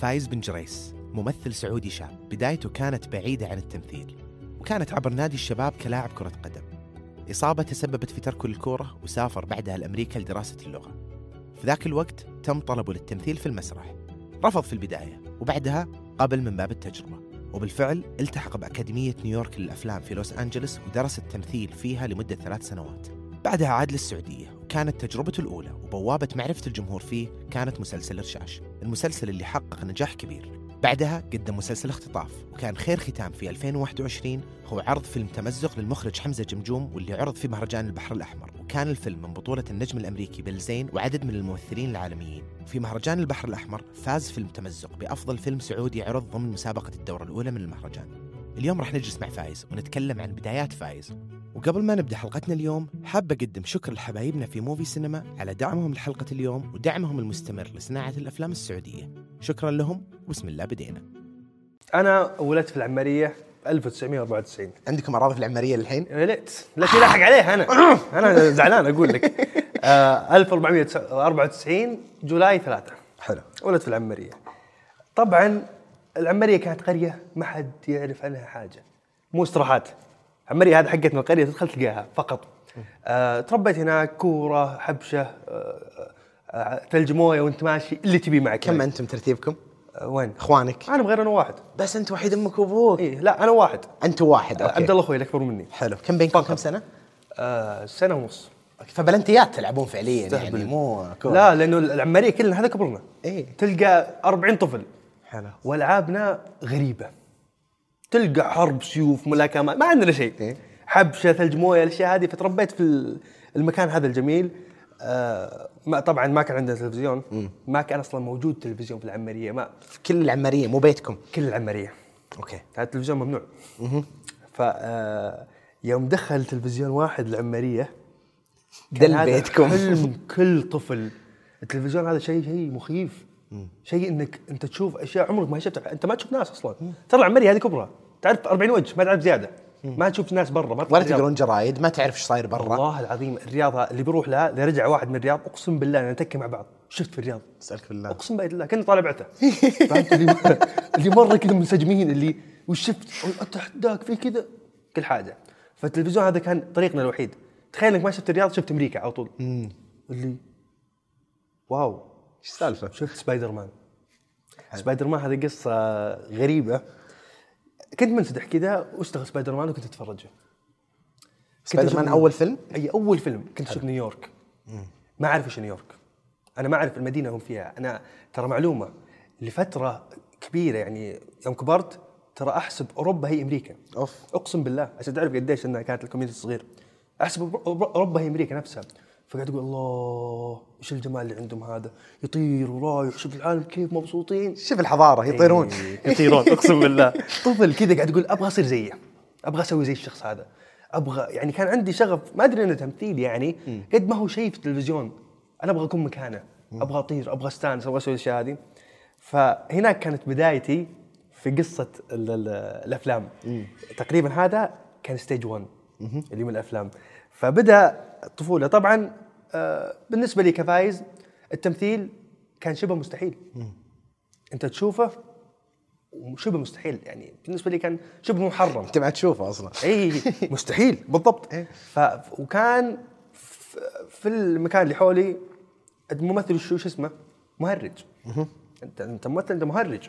فايز بن جريس ممثل سعودي شاب بدايته كانت بعيدة عن التمثيل وكانت عبر نادي الشباب كلاعب كرة قدم. إصابة تسببت في تركه للكورة وسافر بعدها لأمريكا لدراسة اللغة. في ذاك الوقت تم طلبه للتمثيل في المسرح. رفض في البداية وبعدها قبل من باب التجربة. وبالفعل التحق بأكاديمية نيويورك للأفلام في لوس أنجلوس ودرس التمثيل فيها لمدة ثلاث سنوات. بعدها عاد للسعودية وكانت تجربته الأولى وبوابة معرفة الجمهور فيه كانت مسلسل رشاش المسلسل اللي حقق نجاح كبير. بعدها قدم مسلسل اختطاف وكان خير ختام في 2021 هو عرض فيلم تمزق للمخرج حمزة جمجوم واللي عرض في مهرجان البحر الأحمر. وكان الفيلم من بطولة النجم الأمريكي بيل زين وعدد من الممثلين العالميين. في مهرجان البحر الأحمر فاز فيلم تمزق بأفضل فيلم سعودي عرض ضمن مسابقة الدورة الأولى من المهرجان. اليوم راح نجلس مع فايز ونتكلم عن بدايات فايز. وقبل ما نبدأ حلقتنا اليوم حاب أقدم شكر لحبايبنا في موفي سينما على دعمهم لحلقة اليوم ودعمهم المستمر لصناعة الأفلام السعودية. شكرا لهم وبسم الله بدينا. أنا ولدت في العمارية 1994 عندكم أراضي في العمارية للحين؟ يا ليت لا تلاحق عليه أنا. أنا زعلان أقول لك. آه 1494 جولاي 3 حلو. ولدت في العمارية. طبعا العمارية كانت قرية ما حد يعرف عنها حاجة. مو استراحات. عماريه هذه حقتنا القرية تدخل تلقاها فقط. آه تربيت هناك كورة حبشة آه آه ثلج موية وانت ماشي اللي تبي معك. كم أنتم ترتيبكم؟ آه وين؟ أخوانك. أنا بغير أنا واحد. بس أنت وحيد أمك وأبوك. إيه لا أنا واحد. أنت واحد أوكي. عبد الله أخوي الاكبر مني. حلو. كم بينكم؟ كم سنة؟ آه سنة ونص. فبلنتيات تلعبون فعليا يعني. مو كورة. لا لأنه العماريه كلنا هذا كبرنا. إيه. تلقى 40 طفل. حلو. وألعابنا غريبة. تلقى حرب سيوف ملاكمات ما عندنا شيء. إيه. حبشة ثلج موية الأشياء هذه. فتربيت في ال- المكان هذا الجميل. آه ما طبعا ما كان عندنا تلفزيون. ما كان أصلا موجود تلفزيون في العمارية. ما في كل العمارية مو بيتكم؟ كل العمارية. أوكي. هذا التلفزيون ممنوع. ف آه، يوم دخل تلفزيون واحد العماريه دل بيتكم. حلم كل طفل. التلفزيون هذا شيء شيء مخيف. شيء إنك أنت تشوف أشياء عمرك ما شفتها. أنت ما تشوف ناس أصلا. ترى العماريه هذه كبرى. تعرف 40 وجه ما تعرف زيادة. ما تشوف ناس برا ما ولا. تقرون جرايد ما تعرف إيش صاير برا. والله العظيم الرياض اللي بيروح لها اللي رجع واحد من الرياض أقسم بالله نتكي مع بعض. شفت في الرياض؟ اسالك بالله أقسم بالله كنا طالع بعته. فهمت؟ اللي اللي مرة كذا منسجمين اللي وش شفت؟ تحت ذاك في كذا. كل حاجة. فالتلفزيون هذا كان طريقنا الوحيد. تخيل إنك ما شفت الرياض شفت أمريكا على طول. اللي wow. إيش السالفه؟ شفت Spider-Man Spider-Man هذه قصة غريبة. كنت منسدح كذا واشتغل سبايدر مان وكنت أتفرجه. سبايدر مان أول فيلم؟ أي أول فيلم كنت أشوف نيويورك. ما أعرف إيش نيويورك. أنا ما أعرف المدينة هم فيها. أنا ترى معلومة لفترة كبيرة يعني يوم كبرت ترى أحسب أوروبا هي أمريكا. أوف. أقسم بالله عشان تعرف قديش إنها كانت ال community صغير. أحسب أوروبا هي أمريكا نفسها. فقاعد أقول الله إيش الجمال اللي عندهم هذا؟ يطير ورايح. شوف العالم كيف مبسوطين. شوف الحضارة يطيرون إيه، يطيرون. أقسم بالله. طفل كذا قاعد يقول أبغى أصير زيه. أبغى أسوي زي الشخص هذا. أبغى يعني كان عندي شغف ما أدري إنه تمثيل يعني قد ما هو شيء في التلفزيون. أنا أبغى أكون مكانه. أبغى أطير أبغى أستانس أبغى أسوي الأشياء هذه. فهناك كانت بدايتي في قصة ال ال الأفلام. تقريبا هذا كان ستيج 1 اللي من الأفلام. فبدأ الطفوله طبعا بالنسبة لي كفايز التمثيل كان شبه مستحيل. انت تشوفه وشبه مستحيل يعني بالنسبة لي كان شبه محرم. انت ما تشوفه أصلا. اي مستحيل. بالضبط. ف وكان في المكان اللي حولي الممثل شو شو اسمه؟ مهرج. انت انت ممثل انت مهرج.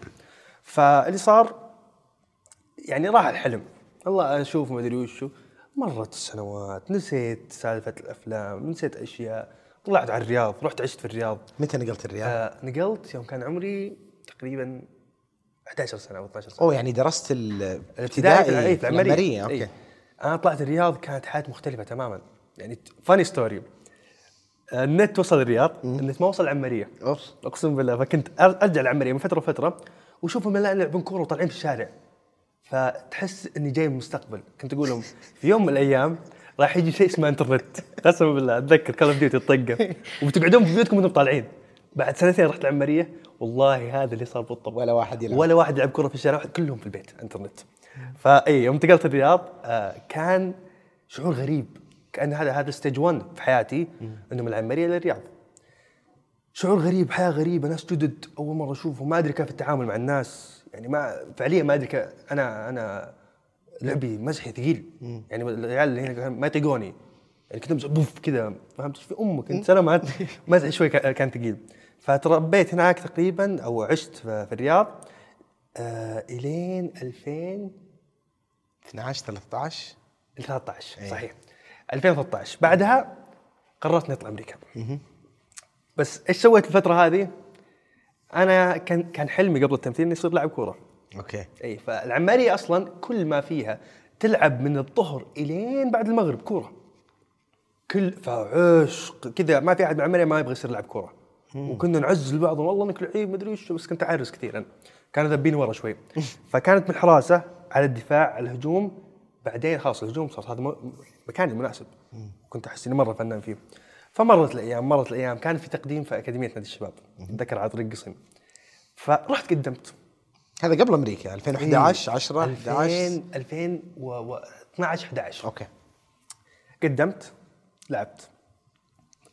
فاللي صار يعني راح الحلم. والله أشوف ما أدري وشو مرت السنوات نسيت سالفة الأفلام نسيت أشياء طلعت على الرياض رحت عشت في الرياض. متى نقلت الرياض؟ آه نقلت يوم كان عمري تقريبا 11 سنة أو 12 سنة. أوه يعني درست الابتدائي الابتدائي إيه، أوكي. إيه. أنا طلعت الرياض كانت حياتي مختلفة تماما. يعني funny story النت وصل الرياض النت ما وصل العماريه أقسم بالله فكنت أرجع العماريه من فترة وفتره وأشوفهم لا يلعبون كورة وطالعين في الشارع. فتحس إني جاي من المستقبل. كنت أقول لهم في يوم من الأيام راح يجي شيء اسمه انترنت قسما بالله أتذكر Call of Duty الطقة. وبتقعدون في بيوتكم وأنتم طالعين. بعد سنتين رحت العمارية. والله هذا اللي صار بالضبط ولا واحد يلعب. ولا واحد يلعب كرة في الشارع كلهم في البيت انترنت فأي يوم انتقلت الرياض آه كان شعور غريب. كأن هذا هذا stage 1 في حياتي إنه من العمارية للرياض شعور غريب حياة غريبة ناس جدد أول مرة أشوفهم. ما أدري كيف التعامل مع الناس. يعني ما فعليا ما أدري أنا أنا لعبي مزحي ثقيل. يعني العيال اللي هنا ما يطيقوني. يعني كنت بوف كذا فهمت؟ في أمك أنت أنا ما مزحي شوي كا- كان ثقيل. فتربيت هناك تقريبا أو عشت في الرياض آه إلين 2000 12 13 13 إيه. صحيح. 2013 بعدها قررت نطلع أمريكا. بس إيش سويت الفترة هذه؟ أنا كان كان حلمي قبل التمثيل اني اصير لاعب كورة. أوكي. إي فالعمارية أصلا كل ما فيها تلعب من الظهر إلين بعد المغرب كورة. كل فعشق كذا ما في أحد من العماريه ما يبغى يصير لاعب كورة. وكنا نعزز بعض والله إنك لعيب مدري وش بس كنت أحرس كثيرا. كانوا ذابيني ورا شوي. فكانت من الحراسه على الدفاع على الهجوم. بعدين خلاص الهجوم صار هذا مكاني المناسب. كنت أحس إني مرة فنان فيه. فمرت الأيام مرت الأيام. كان في تقديم في أكاديمية نادي الشباب. أتذكر على طريق قصيم فرحت قدمت. هذا قبل أمريكا 2011 10 11 2000 2012 11 أوكي. قدمت لعبت.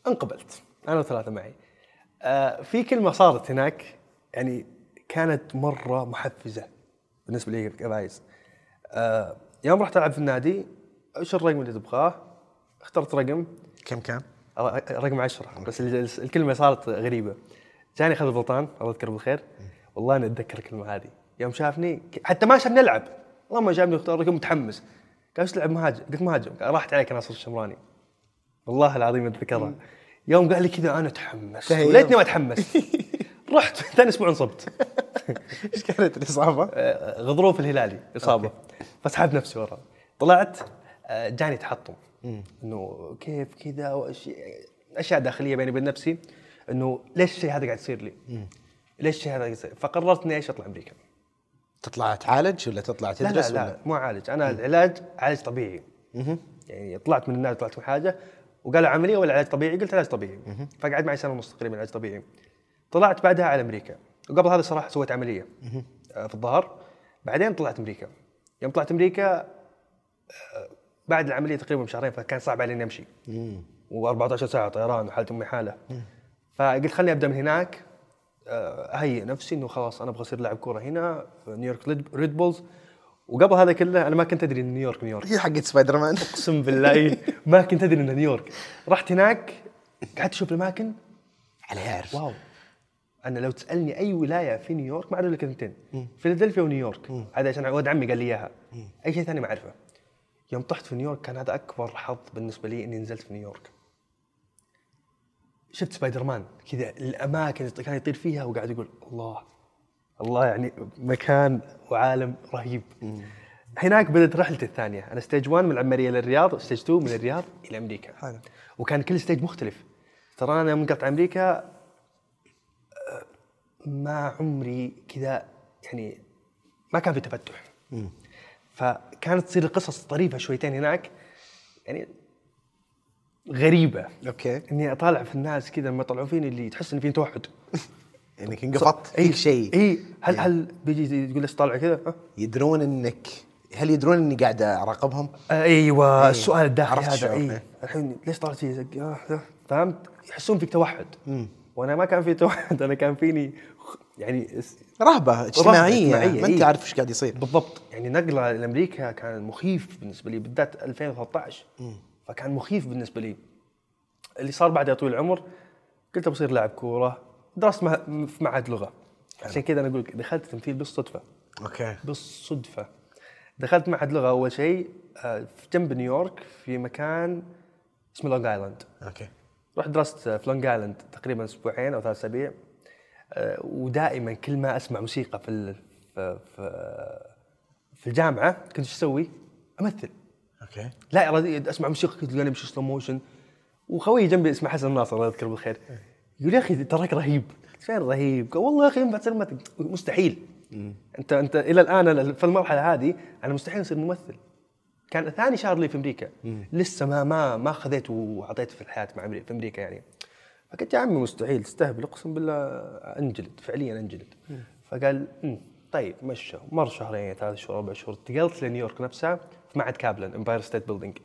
انقبلت. أنا وثلاثة معي. آه في كلمة صارت هناك يعني كانت مرة محفزة بالنسبة لي كفايز آه يوم رحت ألعب في النادي إيش الرقم اللي تبغاه؟ اخترت رقم. كم كان؟ رقم 10 بس ال- الكلمة صارت غريبة. جاني خالد بلطان الله يذكره بالخير. والله أنا أتذكر الكلمة هذه. يوم شافني حتى ما شافني ألعب. والله ما شافني اختار رقم متحمس. قال إيش تلعب مهاجم؟ قلت مهاجم. راحت عليك ناصر الشمراني. والله العظيم أتذكرها. يوم قال لي كذا أنا تحمست تهيأ. وليتني ما تحمست رحت ثاني أسبوع انصبت. إيش كانت الإصابة؟ آه، غضروف الهلالي إصابة. فسحبت نفسي ورا. طلعت آه، جاني تحطم. إنه كيف كذا واشياء أشياء داخلية بيني وبين نفسي إنه ليش الشيء هذا قاعد يصير لي؟ ليش الشيء هذا قاعد يصير؟ فقررت إني إيش أطلع أمريكا. تطلع تعالج ولا تطلع لا تدرس لا, لا ولا؟ مو عالج أنا العلاج علاج طبيعي. يعني طلعت من النادي طلعت من حاجة وقالوا عملية ولا علاج طبيعي؟ قلت علاج طبيعي. فقعد معي سنة ونص تقريبا علاج طبيعي. طلعت بعدها على أمريكا. وقبل هذا صراحة سويت عملية آه، في الظهر. بعدين طلعت أمريكا. يوم طلعت أمريكا آه، بعد العملية تقريبا بشهرين فكان صعب علي اني امشي و14 ساعة طيران وحالة أمي حالة. فقلت خليني أبدأ من هناك آه، أهيئ نفسي إنه خلاص أنا أبغى أصير لاعب كورة هنا في نيويورك Red- Bulls. وقبل هذا كله أنا ما كنت أدري إن نيويورك نيويورك. هي حقت سبايدر مان أقسم بالله ما كنت أدري انها نيويورك. رحت هناك قعدت أشوف الأماكن. على يعرف wow. أنا لو تسألني أي ولاية في نيويورك ما أعرف إلا كلمتين. فيلادلفيا ونيويورك. هذا عشان ولد عمي قال لي إياها. أي شيء ثاني ما أعرفه. يوم طحت في نيويورك كان هذا أكبر حظ بالنسبة لي إني نزلت في نيويورك. شفت سبايدر مان كذا الأماكن اللي كان يطير فيها وقاعد يقول الله الله يعني مكان وعالم رهيب. هناك بدأت رحلتي الثانية. أنا stage 1 من العماريه للرياض stage 2 من الرياض إلى أمريكا. حلو. وكان كل stage مختلف. ترى أنا يوم قلت أمريكا آه، ما عمري كذا يعني ما كان في تفتح. فكانت تصير القصص طريفة شويتين هناك. يعني غريبة. أوكي. إني أطالع في الناس كذا لما يطلعون فيني اللي تحس ان في توحد. انك انقفضت اي فيك شيء. اي هل هل بيجي يقول ليش طالع كذا؟ يدرون إنك هل يدرون إني قاعد أراقبهم؟ أيوه. إيه. السؤال الداخلي هذا. اي. الحين ليش طلعت فيه زق آه، فهمت؟ يحسون فيك توحد. وأنا ما كان في توحد. أنا كان فيني يعني رهبة اجتماعية, اجتماعية، ما أنت إيه. عارف إيش قاعد يصير. بالضبط. يعني نقله لأمريكا كان مخيف بالنسبة لي بالذات 2013 فكان مخيف بالنسبة لي. اللي صار بعد يا طويل العمر قلت بصير لاعب كورة درست في معهد لغة. عشان كذا أنا أقول لك دخلت تمثيل بالصدفة. أوكي. بالصدفة. دخلت معهد لغة أول شيء آه، في جنب نيويورك في مكان اسمه لونج ايلاند أوكي. رحت درست في لونج ايلاند تقريبا أسبوعين أو ثلاث أسابيع. آه، ودائما كل ما أسمع موسيقى في ال- في في- الجامعة كنت إيش أسوي؟ أمثل. أوكي. لا ارادي أسمع موسيقى كنت تلقاني امشي slow motion وخوي جنبي اسمه حسن الناصر الله يذكره بالخير. يقول يا أخي تراك رهيب. فين رهيب؟ قال والله يا أخي ينفع تصير ممثل. مستحيل. أنت أنت إلى الآن في المرحلة هذه أنا مستحيل أصير ممثل. كان ثاني شهر لي في أمريكا. لسه ما ما ما خذيت وعطيت في الحياة مع في أمريكا يعني. فقلت يا عمي مستحيل تستهبل أقسم بالله أنجلد فعليا أنجلد. فقال "أمم، طيب مشى. مر شهرين ثلاث شهور أربع شهور. انتقلت لنيويورك نفسها في معهد Kaplan Empire State Building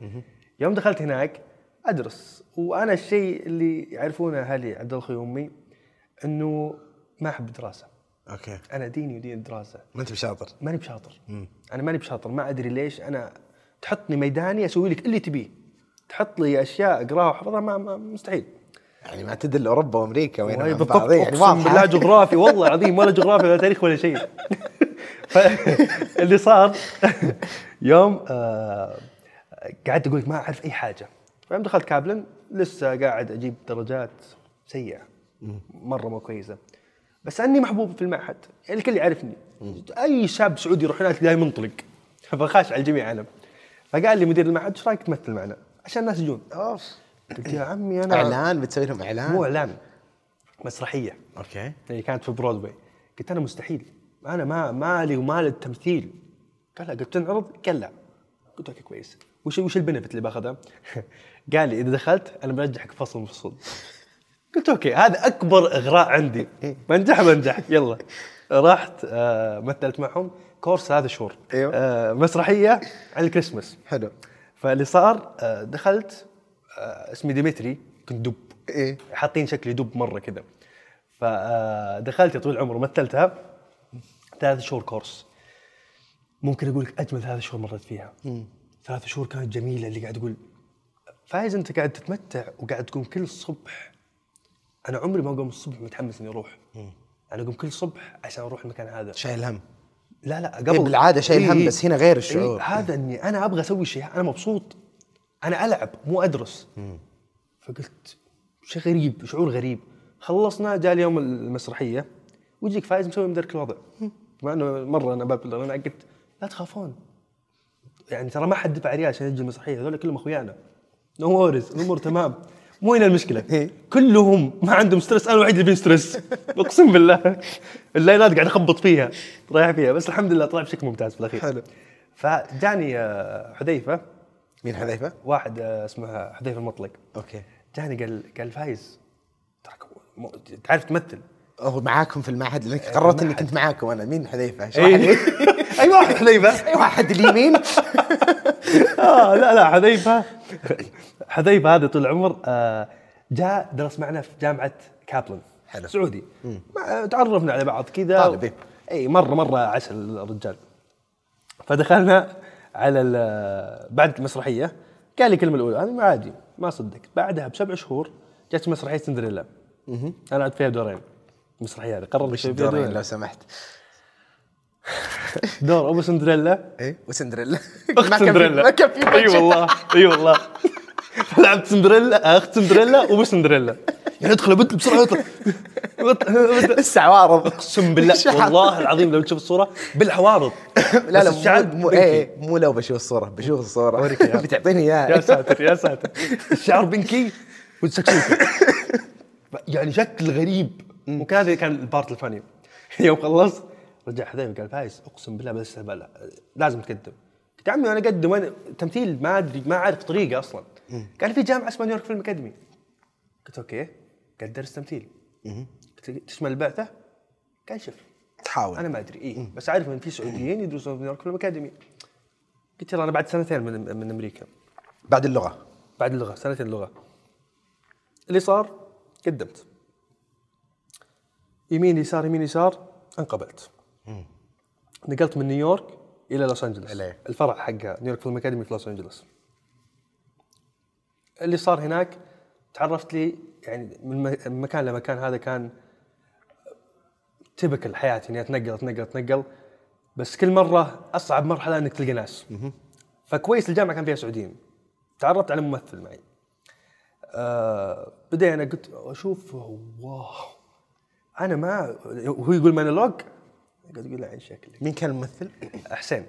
يوم دخلت هناك أدرس. وأنا الشيء اللي يعرفونه أهلي عبد الله وأمي إنه ما أحب الدراسة. okay. أنا ديني ودين الدراسة. ما انت بشاطر. ماني بشاطر. أنا ماني بشاطر ما أدري ليش. أنا تحطني ميداني أسوي لك اللي تبيه. تحط لي أشياء أقراها وأحفظها ما, ما مستحيل. يعني ما تدل أوروبا وأمريكا وين بالضبط. يعني واضحه بالله جغرافي والله العظيم ولا جغرافيا ولا تاريخ ولا شيء. فاللي صار يوم آه قعدت أقول لك ما أعرف أي حاجة. فيوم دخلت كابلن لسه قاعد أجيب درجات سيئة. مرة مو كويسة. بس أني محبوب في المعهد. يعني الكل يعرفني. أي شاب سعودي يروح هناك تلاقيه منطلق. فخاش على الجميع أنا فقال لي مدير المعهد إيش رأيك تمثل معنا؟ عشان الناس يجون. قلت يا عمي أنا إعلان بتسوي لهم إعلان؟ مو إعلان مسرحية. okay. هي كانت في برودواي قلت أنا مستحيل. أنا ما مالي ومال التمثيل. قال لا قلت تنعرض؟ قال لا. قلت okay كويس. وش وش ال benefit اللي باخذها؟ قال لي إذا دخلت أنا برجحك فصل من الفصول قلت okay هذا أكبر إغراء عندي. بنجح بنجح. يلا. رحت آه مثلت معهم. course ثلاث شهور أيوه. آه مسرحية عن الكريسماس. حلو. فاللي صار آه دخلت اسمي ديمتري كنت دب. إيه. حاطين شكلي دب مرة كذا فدخلت يا طويل العمر ومثلتها ثلاث شهور course. ممكن أقول لك أجمل ثلاث شهور مريت فيها. ثلاث شهور كانت جميلة اللي قاعد أقول فايز أنت قاعد تتمتع وقاعد تقوم كل صبح أنا عمري ما أقوم الصبح متحمس إني أروح. أنا أقوم كل صبح عشان أروح المكان هذا. شايل هم. لا لا إيه قبل. بالعادة شايل هم، إيه. بس هنا غير الشعور. إيه هذا إني أنا أبغى أسوي شيء أنا مبسوط. أنا ألعب مو أدرس. فقلت شيء غريب شعور غريب. خلصنا جاء اليوم المسرحية ويجيك فايز مسوي مدرك الوضع. مع إنه مرة أنا باب أنا قلت لا تخافون. يعني ترى ما حد دفع ريال عشان يجي المسرحية هذول كلهم أخويانا. no worries الأمور تمام. مو هنا المشكلة. كلهم ما عندهم stress أنا الوحيد اللي فيه stress أقسم بالله. اللاينات قاعد أخبط فيها رايح فيها. بس الحمد لله طلع بشكل ممتاز في الأخير. حلو. فجاني آه، حذيفة. مين حذيفة؟ واحد آه، اسمه حذيفة المطلق. okay. جاني قال قال فايز. تراك تعرف تمثل. هو معاكم في المعهد لأنك قررت اني كنت معاكم أنا. مين حذيفة؟ اشرح إيه. أي واحد حذيفة؟ أي واحد اليمين؟ آه لا لا حذيفة. حذيفة هذا طول العمر آه، جاء درس معنا في جامعة كابلن حلو. سعودي. تعرفنا على بعض كذا. طالب، إيه. اي مرة مرة عسل الرجال. فدخلنا على بعد المسرحيه قال لي الكلمة الأولى أنا عادي ما صدقت بعدها بسبع شهور جت مسرحية سندريلا. أنا لعبت فيها دورين. المسرحيه هذه قررت فيها الدورين دورين. لو سمحت؟ دور أبو سندريلا. إيه وسندريلا أخت سندريلا. ما كان في أي. والله أي والله. لعبت سندريلا أخت سندريلا وابو سندريلا. يعني ادخل ابد بسرعة اطلع لسه عوارض. اقسم بالله والله العظيم لو تشوف الصورة بالعوارض. لا لا الشعر مو. إيه مو لو بشوف الصورة بشوف الصورة. بتعطيني إياها. يا ساتر يا ساتر. الشعر بنكي والسكسوكه يعني شكل غريب. وكان هذا كان ال part ال funny. يوم خلص رجع حذيفة قال فايز أقسم بالله بس بلا لازم تقدم. قلت يا عمي أنا أقدم أنا تمثيل ما أدري ما أعرف طريقة أصلا. قال في جامعة اسمها New York Film Academy. قلت okay. قال درس تمثيل. تشمل البعثة؟ قال شوف تحاول. أنا ما أدري. اي بس أعرف إن في سعوديين يدرسون في New York Film Academy قلت يلا أنا بعد سنتين من من أمريكا. بعد اللغة. بعد اللغة سنتين لغة. اللي صار قدمت. يمين يسار يمين يسار انقبلت. نقلت من نيويورك إلى لوس أنجلوس. الفرع حق نيويورك فيلم اكاديمي في لوس أنجلوس. اللي صار هناك تعرفت لي يعني من مكان لمكان هذا كان تبكل حياتي إني أتنقل أتنقل أتنقل. بس كل مرة أصعب مرحلة إنك تلقى ناس. فكويس الجامعة كان فيها سعوديين. تعرفت على ممثل معي. آه بدينا قلت أشوف واو. أنا ما وهو يقول مونولوج قاعد يقول عين شكلك. مين كان الممثل؟ حسين.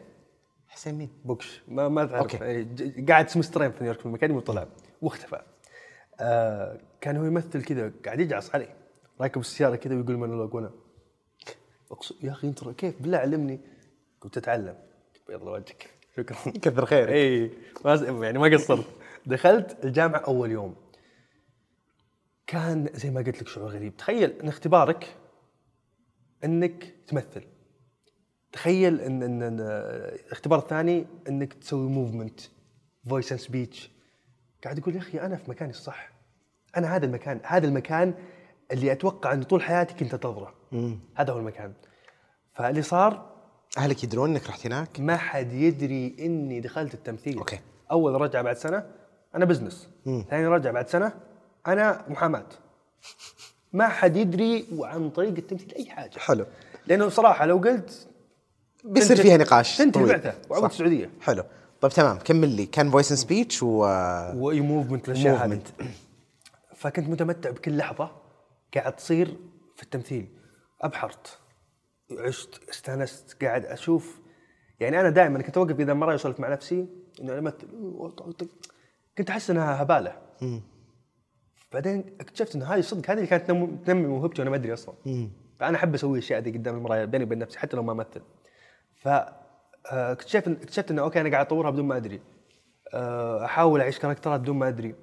حسين مين؟ بوكش. ما ما تعرف قاعد سمسترين في نيويورك في المكاديمي وطلع واختفى. آه كان هو يمثل كذا قاعد يجعص علي راكب السيارة كذا ويقول مونولوج وأنا أقسم يا أخي أنت كيف؟ بالله علمني. قلت أتعلم. بيض وجهك. شكرا. كثر خيرك. إي ما يعني ما قصرت. دخلت الجامعة أول يوم. كان زي ما قلت لك شعور غريب. تخيل إن اختبارك إنك تمثل. تخيل إن إن, إن الاختبار الثاني إنك تسوي movement voice and speech قاعد يقول يا أخي أنا في مكاني الصح. أنا هذا المكان هذا المكان اللي أتوقع انه طول حياتي كنت انتظره هذا هو المكان. فاللي صار أهلك يدرون إنك رحت هناك؟ ما حد يدري إني دخلت التمثيل. okay. أول رجعة بعد سنة أنا business. ثاني رجعة بعد سنة أنا محاماة. ما حد يدري وعن طريق التمثيل أي حاجة. حلو. لأنه صراحة لو قلت بيصير فيها نقاش تنتهي. بعثة وعودة صح. السعودية. حلو. طيب تمام كمل لي. كان voice and speech و واي movement الاشياء هذه. فكنت متمتع بكل لحظة قاعد تصير في التمثيل. أبحرت عشت استانست قاعد أشوف. يعني أنا دائما كنت أوقف إذا مرة اسولف مع نفسي إنه أنا امثل كنت أحس إنها هبالة. بعدين اكتشفت إنه هذه صدق هذه اللي كانت تنم- تنمي موهبتي وأنا ما أدري أصلا. فأنا أحب أسوي الاشياء ذي قدام المراية بيني وبين نفسي حتى لو ما أمثل. ف اكتشفت اكتشفت انه okay أنا قاعد أطورها بدون ما أدري. آه، أحاول أعيش كاركترات بدون ما أدري.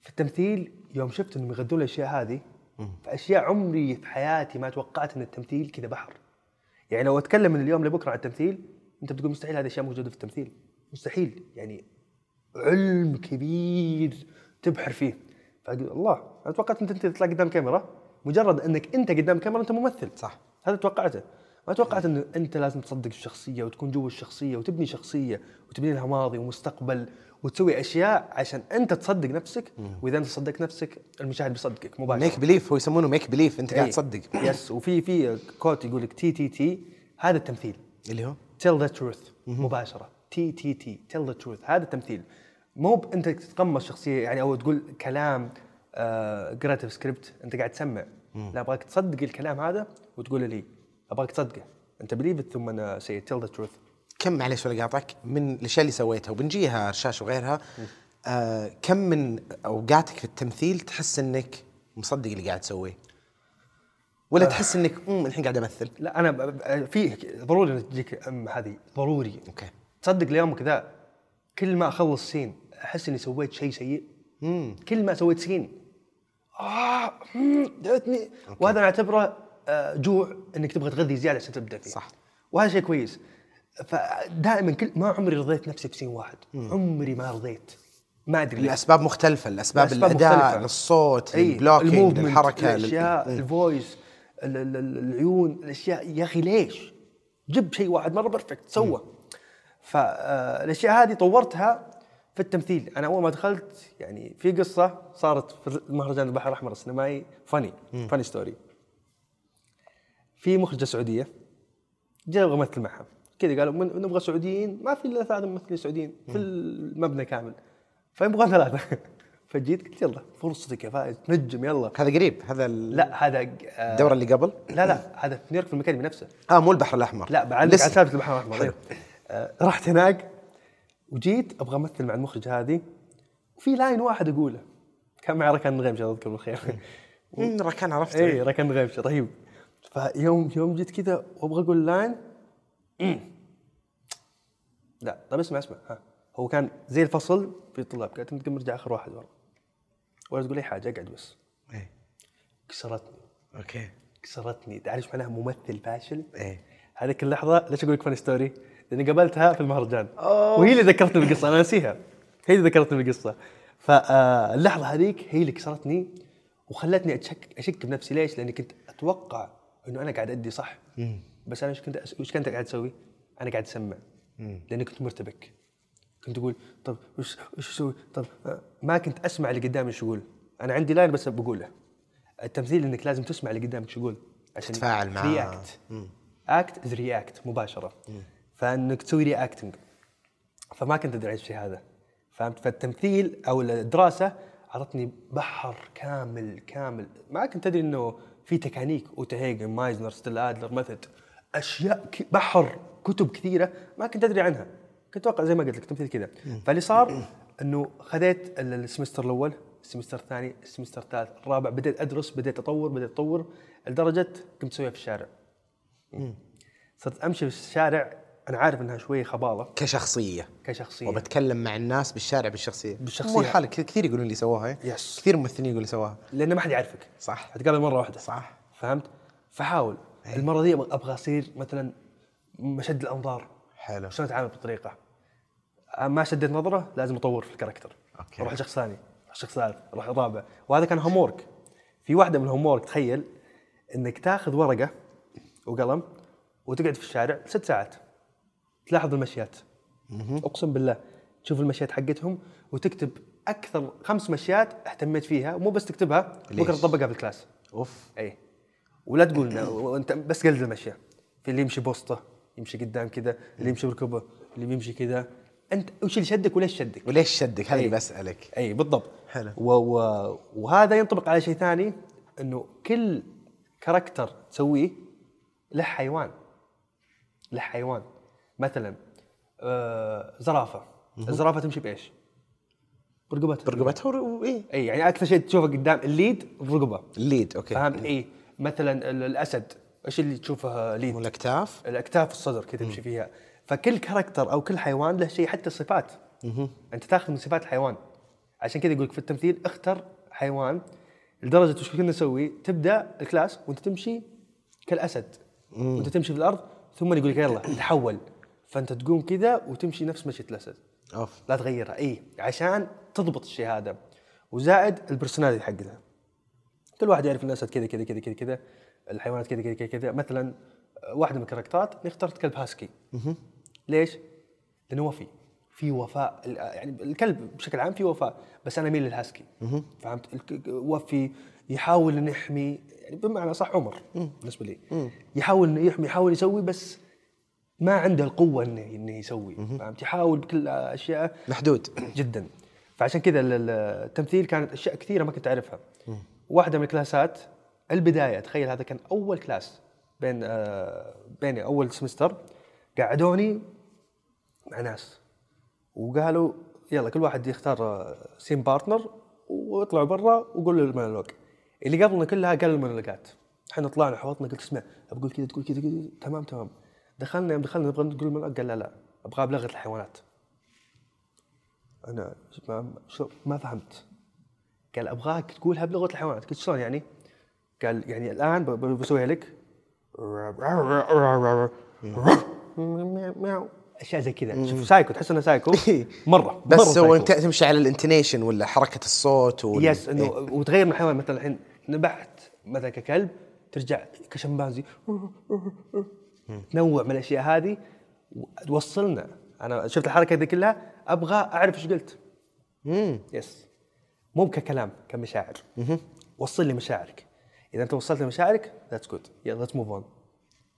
في التمثيل يوم شفت إنهم يغذون الأشياء هذه فاشياء عمري في حياتي ما توقعت إن التمثيل كذا بحر. يعني لو أتكلم من اليوم لبكرة عن التمثيل أنت بتقول مستحيل هذه الاشياء موجودة في التمثيل. مستحيل. يعني علم كبير تبحر فيه. فأقول الله أنا توقعت انت أنت تطلع قدام كاميرا. مجرد إنك أنت قدام كاميرا أنت ممثل. صح. هذا توقعته. ما توقعت إنه أنت لازم تصدق الشخصية وتكون جوا الشخصية وتبني شخصية وتبني لها ماضي ومستقبل وتسوي أشياء عشان أنت تصدق نفسك. وإذا أنت صدقت نفسك المشاهد بيصدقك مباشرة. make believe هو يسمونه make believe أنت قاعد إيه. تصدق. yes وفي في quote يقول لك T T T هذا التمثيل. اللي هو؟ Tell the truth. مباشرة. T T T tell the truth. هذا التمثيل. مو أنت تتقمص شخصية يعني أو تقول كلام آه قرأت في سكريبت أنت قاعد تسمع. لا أبغاك تصدق الكلام هذا وتقول لي. أبغاك تصدقه. أنت believe ثم honestly tell the truth. كم معلش ولا قاطعك من الأشياء اللي سويتها وبنجيها رشاش وغيرها آه كم من أوقاتك في التمثيل تحس إنك مصدق اللي قاعد تسويه؟ ولا تحس إنك امم الحين قاعد أمثل؟ لا أنا في ضروري انك تجيك أم هذه ضروري. okay. تصدق ليومك ذا كل ما أخلص scene أحس إني سويت شيء سيء. كل ما سويت scene آه دعتني وهذا أنا أعتبره جوع إنك تبغى تغذي زيادة عشان تبدأ فيه. صح. وهذا شيء كويس. فدائما كل ما عمري رضيت نفسي ب scene واحد. عمري ما رضيت. ما أدري. لأسباب مختلفة. الاسباب الأداء مختلفة. للصوت أي، لل blocking ال movement، للحركه لل- الاشياء ال voice ال- ال- ال- العيون الأشياء. يا أخي ليش؟ جيب شيء واحد مرة perfect سوى. فالاشياء هذه طورتها في التمثيل. أنا أول ما دخلت يعني في قصة صارت في مهرجان البحر الأحمر السينمائي funny funny story في مخرجة سعودية جاء أبغى امثل معها كذا قالوا من نبغى سعوديين. ما في إلا ثلاثة ممثلين سعوديين. في المبنى كامل. فنبغى ثلاثة. فجيت قلت يلا فرصتك يا فايز نجم يلا. هذا قريب هذا ال- لا هذا آه، الدورة اللي قبل؟ لا لا هذا في نيويورك في المكان نفسه. آه مو البحر الأحمر. لا بعلق. على سالفة البحر الأحمر إيه. آه، رحت هناك وجيت أبغى أمثل مع المخرجه هذه. وفي line واحد أقوله. كان معي ركان غيمش الله يذكره بالخير ركان عرفت اي ركان غيمش رهيب. فيوم يوم جيت كذا وابغى أقول line مم. لا طيب اسمع اسمع ها. هو كان زي الفصل في طلاب قالت انت قم ارجع آخر واحد ورا. ولا تقول أي حاجة أقعد بس. إيه. كسرتني. okay. كسرتني. تعرف إيش معناها ممثل فاشل؟ إيه. هذيك اللحظة ليش أقول لك funny story؟ لأني قابلتها في المهرجان. وهي اللي ذكرتني بالقصة أنا ناسيها. هي اللي ذكرتني بالقصة. فاللحظه هذيك هي اللي كسرتني وخلتني اشك أشك بنفسي. ليش؟ لأني كنت أتوقع إنه أنا قاعد أدي صح بس أنا إيش كنت أس... إيش كنت قاعد أسوي؟ أنا قاعد أسمع. لأني كنت مرتبك. كنت أقول طب وش وش أسوي؟ طب آه، ما كنت أسمع اللي قدامي إيش يقول. أنا عندي line بس بقوله. التمثيل إنك لازم تسمع اللي قدامك إيش يقول عشان تتفاعل معاه. react act is react مباشرة. فإنك تسوي reacting فما كنت أدري الشيء هذا. فهمت؟ فالتمثيل أو الدراسة أعطتني بحر كامل كامل. ما كنت أدري إنه في techniques Uta Hagen Meisner Stella Adler method أشياء بحر كتب كثيرة ما كنت أدري عنها. كنت أتوقع زي ما قلت لك تمثيل كذا. فاللي صار إنه خذيت ال- ال semester الأول ال semester الثاني ال semester الثالث الرابع بديت أدرس بديت أطور بديت أطور لدرجة كنت اسويها في الشارع. صرت أمشي في الشارع أنا عارف إنها شوية خبالة. كشخصية. كشخصية. وبتكلم مع الناس بالشارع بالشخصية. بالشخصية. مو الحالة ك- كثير يقولون لي سووها إيه؟ yes. كثير ممثلين يقولون لي سووها لأن ما حد يعرفك. صح. حتقابل مرة واحدة. صح. فهمت؟ فحاول. المره دي أبغى- أبغى أصير مثلا مشد الأنظار. حلو. شلون أتعامل بالطريقة؟ ما شديت نظرة لازم أطور في ال character. okay. أروح لشخص ثاني أروح شخص ثالث أروح رابع وهذا كان هوم في واحدة من الهوم تخيل إنك تاخذ ورقة وقلم وتقعد في الشارع ست ساعات. تلاحظ المشيات. أقسم بالله تشوف المشيات حقتهم وتكتب أكثر خمس مشيات اهتميت فيها ومو بس تكتبها؟ بكره تطبقها في ال class. أوف. أي. ولا تقول وانت بس قلد المشية. في اللي يمشي بوسطه يمشي قدام كذا اللي يمشي بركبه اللي بيمشي كذا أنت وش اللي شدك وليش شدك وليش شدك هذا. اللي بسألك. أي بالضبط. حلو. و و وهذا ينطبق على شيء ثاني إنه كل character تسويه له حيوان. له حيوان. مثلا آه زرافة. الزرافة تمشي بإيش؟ برقبتها. برقبتها و- اي يعني أكثر شيء تشوفه قدام ال lead الرقبه ال lead okay. فهمت؟ اي مثلا ال- الأسد إيش اللي تشوفه lead؟ والأكتاف. الأكتاف الصدر كذا تمشي فيها. فكل character أو كل حيوان له شيء حتى الصفات. أنت تأخذ من صفات الحيوان. عشان كذا يقول لك في التمثيل اختر حيوان لدرجة وش كنا نسوي؟ تبدأ ال class وأنت تمشي كالأسد. وأنت تمشي في الأرض ثم يقول لك يلا تحول. فأنت تقوم كذا وتمشي نفس مشيه الاسد أوف. لا تغيرها. اي عشان تضبط الشيء هذا وزائد ال personality حقها كل واحد يعرف الاسد كذا كذا كذا كذا كذا. الحيوانات كذا كذا كذا. كذا مثلا واحدة من الكاركترات اخترت كلب هاسكي. ليش؟ لأنه وفي. في وفاء. يعني الكلب بشكل عام في وفاء بس أنا أميل للهاسكي. فهمت؟ وفي يحاول إنه يحمي يعني بمعنى صح عمر بالنسبة لي. يحاول إنه يحمي يحاول يسوي بس ما عنده القوة انه إنه يسوي. فهمت؟ يحاول بكل أشياء محدود. جدا. فعشان كذا ال- ال- التمثيل كانت أشياء كثيرة ما كنت أعرفها. واحدة من الكلاسات البداية تخيل هذا كان أول class بين آه بيني أول semester قعدوني مع ناس. وقالوا يلا كل واحد يختار آه، scene partner واطلعوا برا وقولوا المونولوج. اللي قبلنا كلها قال المونولوجات. إحنا طلعنا حوطنا قلت اسمع بقول كذا تقول كذا. تمام تمام. دخلنا يوم دخلنا نبغى نقول قال لا لا. أبغى بلغه الحيوانات. أنا ما, شو ما فهمت. قال أبغاك تقولها بلغه الحيوانات. قلت شلون يعني؟ قال يعني الآن بسويها لك. أشياء زي كذا. شوف سايكو تحس إنه سايكو. مرة بس هو. أنت تمشي على ال intonation ولا حركة الصوت وال... yes إنه إيه. وتغير من الحيوان. مثلا الحين نبحت مثلا ككلب ترجع كشمبانزي تنوع من الأشياء هذه توصلنا. أنا شفت الحركة دي كلها أبغى أعرف إيش قلت. مم. yes مو ككلام كمشاعر. وصل لي مشاعرك. إذا أنت وصلت لي مشاعرك that's good يلا let's move on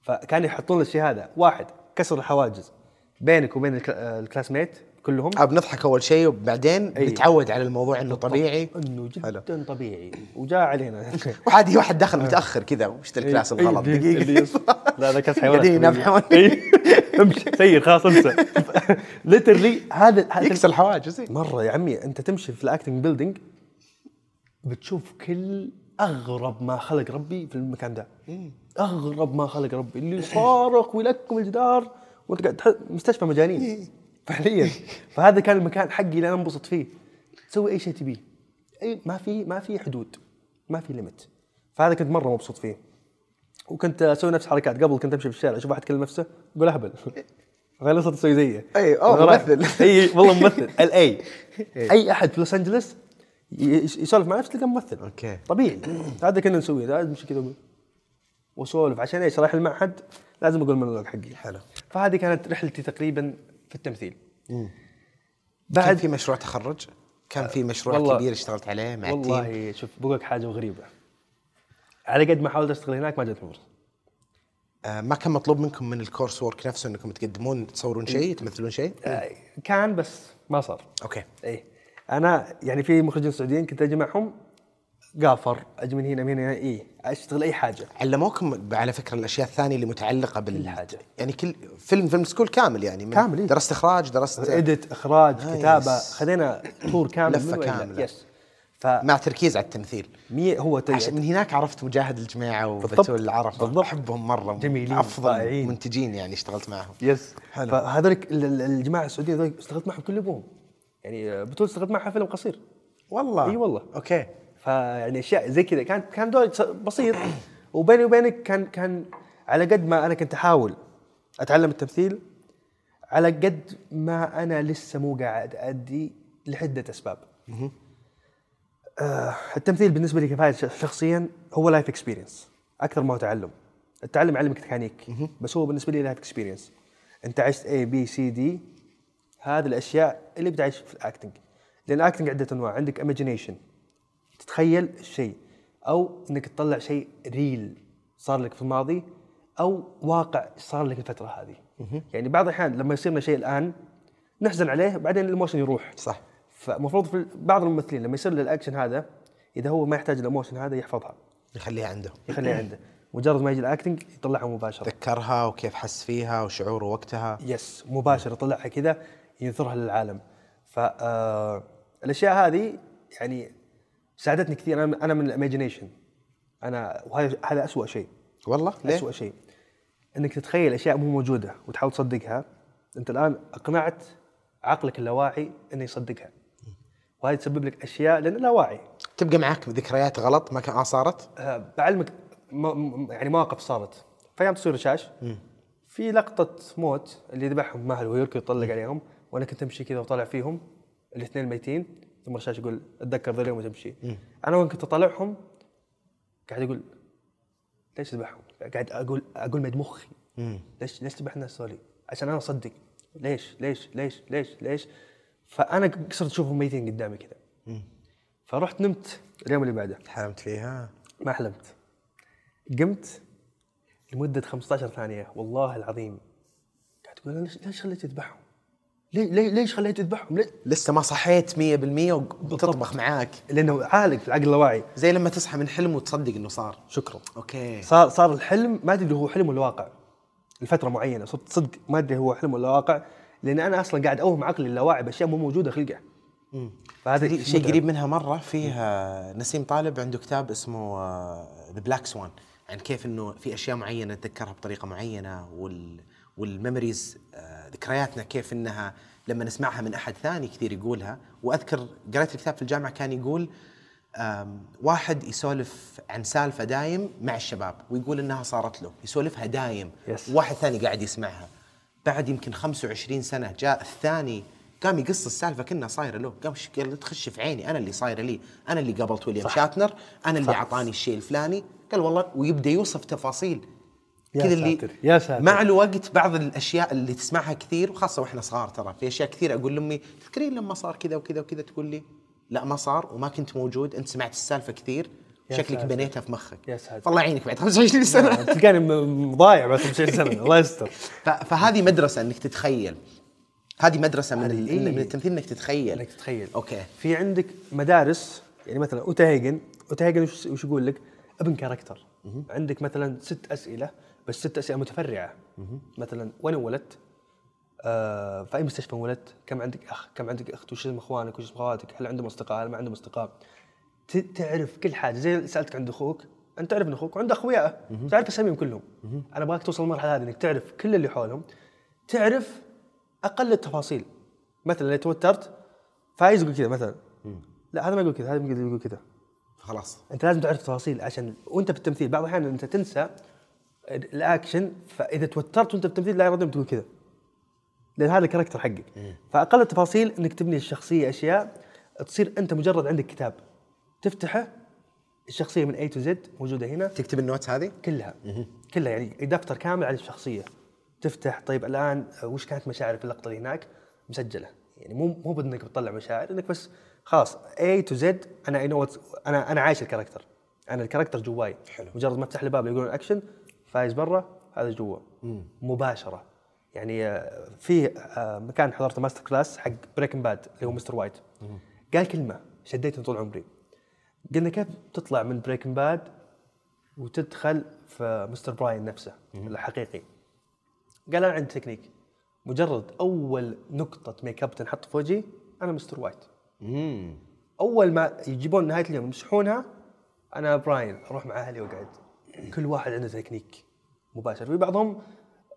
فكانوا يحطون الشيء هذا. واحد كسر الحواجز. بينك وبين الك- ال classmate كلهم. بنضحك أول شيء وبعدين أي. نتعود على الموضوع إنه طبيعي. إنه. جدا طبيعي. وجاء علينا. وعادي واحد داخل متأخر كذا وش ذا ال class إيه، الغلط؟ إيه، دقيقة. لا لا class حيوانات قاعدين ينبحون. إيه. امشي. سير خلاص انسى. literally هذا يكسر الحواجز إيه. مرة يا عمي أنت تمشي في ال acting building بتشوف كل أغرب ما خلق ربي في المكان ده. أغرب ما خلق ربي. اللي يصارخ ويلكم الجدار وانت قاعد مستشفى مجانين. فعليا. فهذا كان المكان حقي اللي أنا أنبسط فيه. تسوي أي شيء تبيه. أي ما في ما في حدود. ما في limit فهذا كنت مرة مبسوط فيه. وكنت أسوي نفس حركات. قبل كنت أمشي في الشارع أشوف واحد يتكلم نفسه أقول أهبل. غير صرت أسوي زيه. أنا رايح- ممثل. أي والله ممثل. LA أي أحد في لوس انجلس يسولف مع نفسه تلقاه ممثل. أوكي. طبيعي. هذا كنا نسويه. لازم امشي كذا. وأسولف. عشان إيش؟ رايح المعهد. لازم أقول المونولوج حقي. حلو. فهذه كانت رحلتي تقريبا في التمثيل. كان بعد في مشروع تخرج؟ كان في مشروع والله- كبير اشتغلت عليه مع ال team؟ والله شوف بقول لك حاجة غريبة. على قد ما حاولت أشتغل هناك ما جاتني فرصة. آه ما كان مطلوب منكم من ال coursework نفسه إنكم تقدمون تصورون شيء تمثلون شيء؟ آه، كان بس ما صار. أوكي. إيه. أنا يعني في مخرجين سعوديين كنت أجي معهم gaffer أجي من هنا من هنا إيه أشتغل أي حاجة علموكم على فكرة الأشياء الثانية اللي متعلقة بال. يعني كل film film school كامل يعني من كامل، إيه. درست إخراج درست edit إخراج nice. كتابة خذينا tour كامل وإلى. كاملة. yes ف مع تركيز على التمثيل مية هو عشان من هناك عرفت مجاهد الجماعة. وبتول العرب بالضبط. أحبهم مرة جميلين، أفضل رائعين. منتجين يعني اشتغلت معهم yes حلو. فهذولك ال- ال- الجماعة السعوديين هذول اشتغلت معهم كل ابوهم يعني آه، بتول اشتغلت معها فيلم قصير والله إي والله أوكي فيعني أشياء زي كذا. كان كان دور بسيط. وبيني وبينك كان كان على قد ما أنا كنت أحاول أتعلم التمثيل على قد ما أنا لسه مو قاعد أدي لعده أسباب. آه التمثيل بالنسبة لي كفايز شخصيا هو life experience أكثر ما هو تعلم. التعلم يعلمك techniques بس هو بالنسبة لي life experience أنت عشت A B C D هذه الأشياء اللي بتعيش في ال acting لأن ال acting عدة أنواع. عندك imagination تتخيل الشيء أو إنك تطلع شيء real صار لك في الماضي أو واقع صار لك الفترة هذه. يعني بعض الأحيان لما يصير لنا شيء الآن نحزن عليه بعدين ال emotion يروح. صح. فالمفروض في بعض الممثلين لما يصير له الأكشن هذا إذا هو ما يحتاج ال emotion هذا يحفظها. يخليها عنده. يخليها عنده. مجرد ما يجي ال acting يطلعها مباشرة. ذكرها وكيف حس فيها وشعوره وقتها yes مباشر يطلعها كذا ينثرها للعالم. فالاشياء هذه يعني ساعدتني كثير. أنا أنا من الايماجينيشن أنا وهذا هذا اسوء شيء. والله؟ ليه؟ اسوء شيء. إنك تتخيل أشياء مو موجودة وتحاول تصدقها. أنت الآن أقنعت عقلك اللاواعي إنه يصدقها. وهذه تسبب لك أشياء لأن لا واعي تبقى معك ذكريات غلط ما كان صارت؟ آه، بعلمك م- م- يعني مواقف صارت. في تصوير رشاش في لقطة موت اللي ذبحهم ماهل ويركض يطلق عليهم وأنا كنت امشي كذا وطالع فيهم الاثنين ميتين. ثم رشاش يقول أتذكر ذا اليوم وتمشي. أنا وين كنت اطالعهم قاعد أقول ليش ذبحهم؟ قاعد أقول أقول مد مخي. ليش ليش ذبح الناس هذولي؟ عشان أنا أصدق. ليش؟ ليش؟ ليش؟ ليش؟ ليش؟ فأنا صرت اشوفهم ميتين قدامي كذا. فرحت نمت اليوم اللي بعده. حلمت فيها؟ ما حلمت. قمت لمدة 15 ثانية. والله العظيم. قاعد تقول ليش ليش خليت يذبحهم؟ ليه ليه ليش خليت يذبحهم؟ ليه؟ لسه ما صحيت 100% وتطبخ معاك. لأنه عالق في العقل اللاواعي زي لما تصحى من حلم وتصدق إنه صار. شكرا. أوكي. صار صار الحلم ما أدري هو حلم ولا واقع. لفترة معينة. صرت صدق ما أدري هو حلم ولا واقع. لأن أنا أصلا قاعد أوهم عقلي اللاواعي بأشياء مو موجودة خلقه فهذا شيء. قريب منها مرة فيه آه، نسيم طالب عنده كتاب اسمه The Black Swan عن كيف إنه في أشياء معينة نتذكرها بطريقة معينة وال وال memories آه، ذكرياتنا كيف إنها لما نسمعها من أحد ثاني كثير يقولها وأذكر قريت الكتاب في الجامعة كان يقول واحد يسولف عن سالفة دايم مع الشباب ويقول إنها صارت له يسولفها دايم yes. واحد ثاني قاعد يسمعها بعد يمكن 25 سنة جاء الثاني قام يقص السالفة كانها صايرة له قام قال تخش في عيني أنا اللي صايرة لي أنا اللي قابلت ويليام. شاتنر أنا اللي. أعطاني الشيء الفلاني قال والله ويبدأ يوصف تفاصيل كذا اللي يا ساتر. مع الوقت بعض الأشياء اللي تسمعها كثير وخاصة وإحنا صغار ترى في أشياء كثير أقول لأمي تذكرين لما صار كذا وكذا وكذا تقول لي لا ما صار وما كنت موجود أنت سمعت السالفة كثير شكلك. بنيتها في مخك يا ساتر. والله يعينك بعد 25 سنة تلقاني م- ضايع بعد 25 سنة الله يستر فهذه مدرسة إنك تتخيل هذه مدرسة من, إيه؟ من التمثيل إنك تتخيل إنك تتخيل أوكي في عندك مدارس يعني مثلا Uta Hagen وش, وش يقول لك؟ ابن character عندك مثلا ست أسئلة بس ست أسئلة متفرعة مثلا وين انولدت؟ آه في أي مستشفى انولدت؟ كم عندك أخ؟ كم عندك أخت؟ وش اسم إخوانك؟ وش اسم أخواتك؟ هل عندهم أصدقاء؟ هل ما عندهم أصدقاء؟ تعرف كل حاجة زي سألتك عند أخوك أنت تعرف إن أخوك وعنده أخوياه تعرف أساميهم كلهم أنا أبغاك توصل للمرحلة هذه إنك تعرف كل اللي حولهم تعرف أقل التفاصيل مثلا اذا توترت فايز يقول كذا مثلا لا هذا ما يقول كذا هذا يقول يقول كذا خلاص أنت لازم تعرف تفاصيل عشان وأنت في التمثيل بعض الأحيان أنت تنسى الاكشن فإذا توترت وأنت في التمثيل لا ارادة تقول كذا. لأن هذا ال character حقك. فأقل التفاصيل إنك تبني الشخصية أشياء تصير أنت مجرد عندك كتاب. تفتحه الشخصية من A to Z موجودة هنا. تكتب ال note هذه؟ كلها. كلها يعني دفتر كامل عن الشخصية. تفتح طيب الآن وش كانت مشاعري في اللقطة اللي هناك؟ مسجلة. يعني مو مو بإنك بتطلع مشاعر إنك بس خلاص A to Z أنا I know أنا أنا عايش ال character أنا ال character جواي. حلو. مجرد ما أفتح الباب يقولون اكشن فايز برا هذا جوا. مباشرة. يعني آه، في آه، مكان حضرت masterclass حق Breaking Bad اللي هو Mr. White. قال كلمة شديتني طول عمري. قلنا كيف تطلع من Breaking Bad وتدخل في Mr. Bryan نفسه الحقيقي؟ قال أنا عندي تكنيك. مجرد أول نقطة ميك اب تنحط في وجهي أنا Mr. White. أول ما يجيبون نهاية اليوم يمسحونها أنا براين أروح مع أهلي وأقعد. كل واحد عنده تكنيك. مباشر. في بعضهم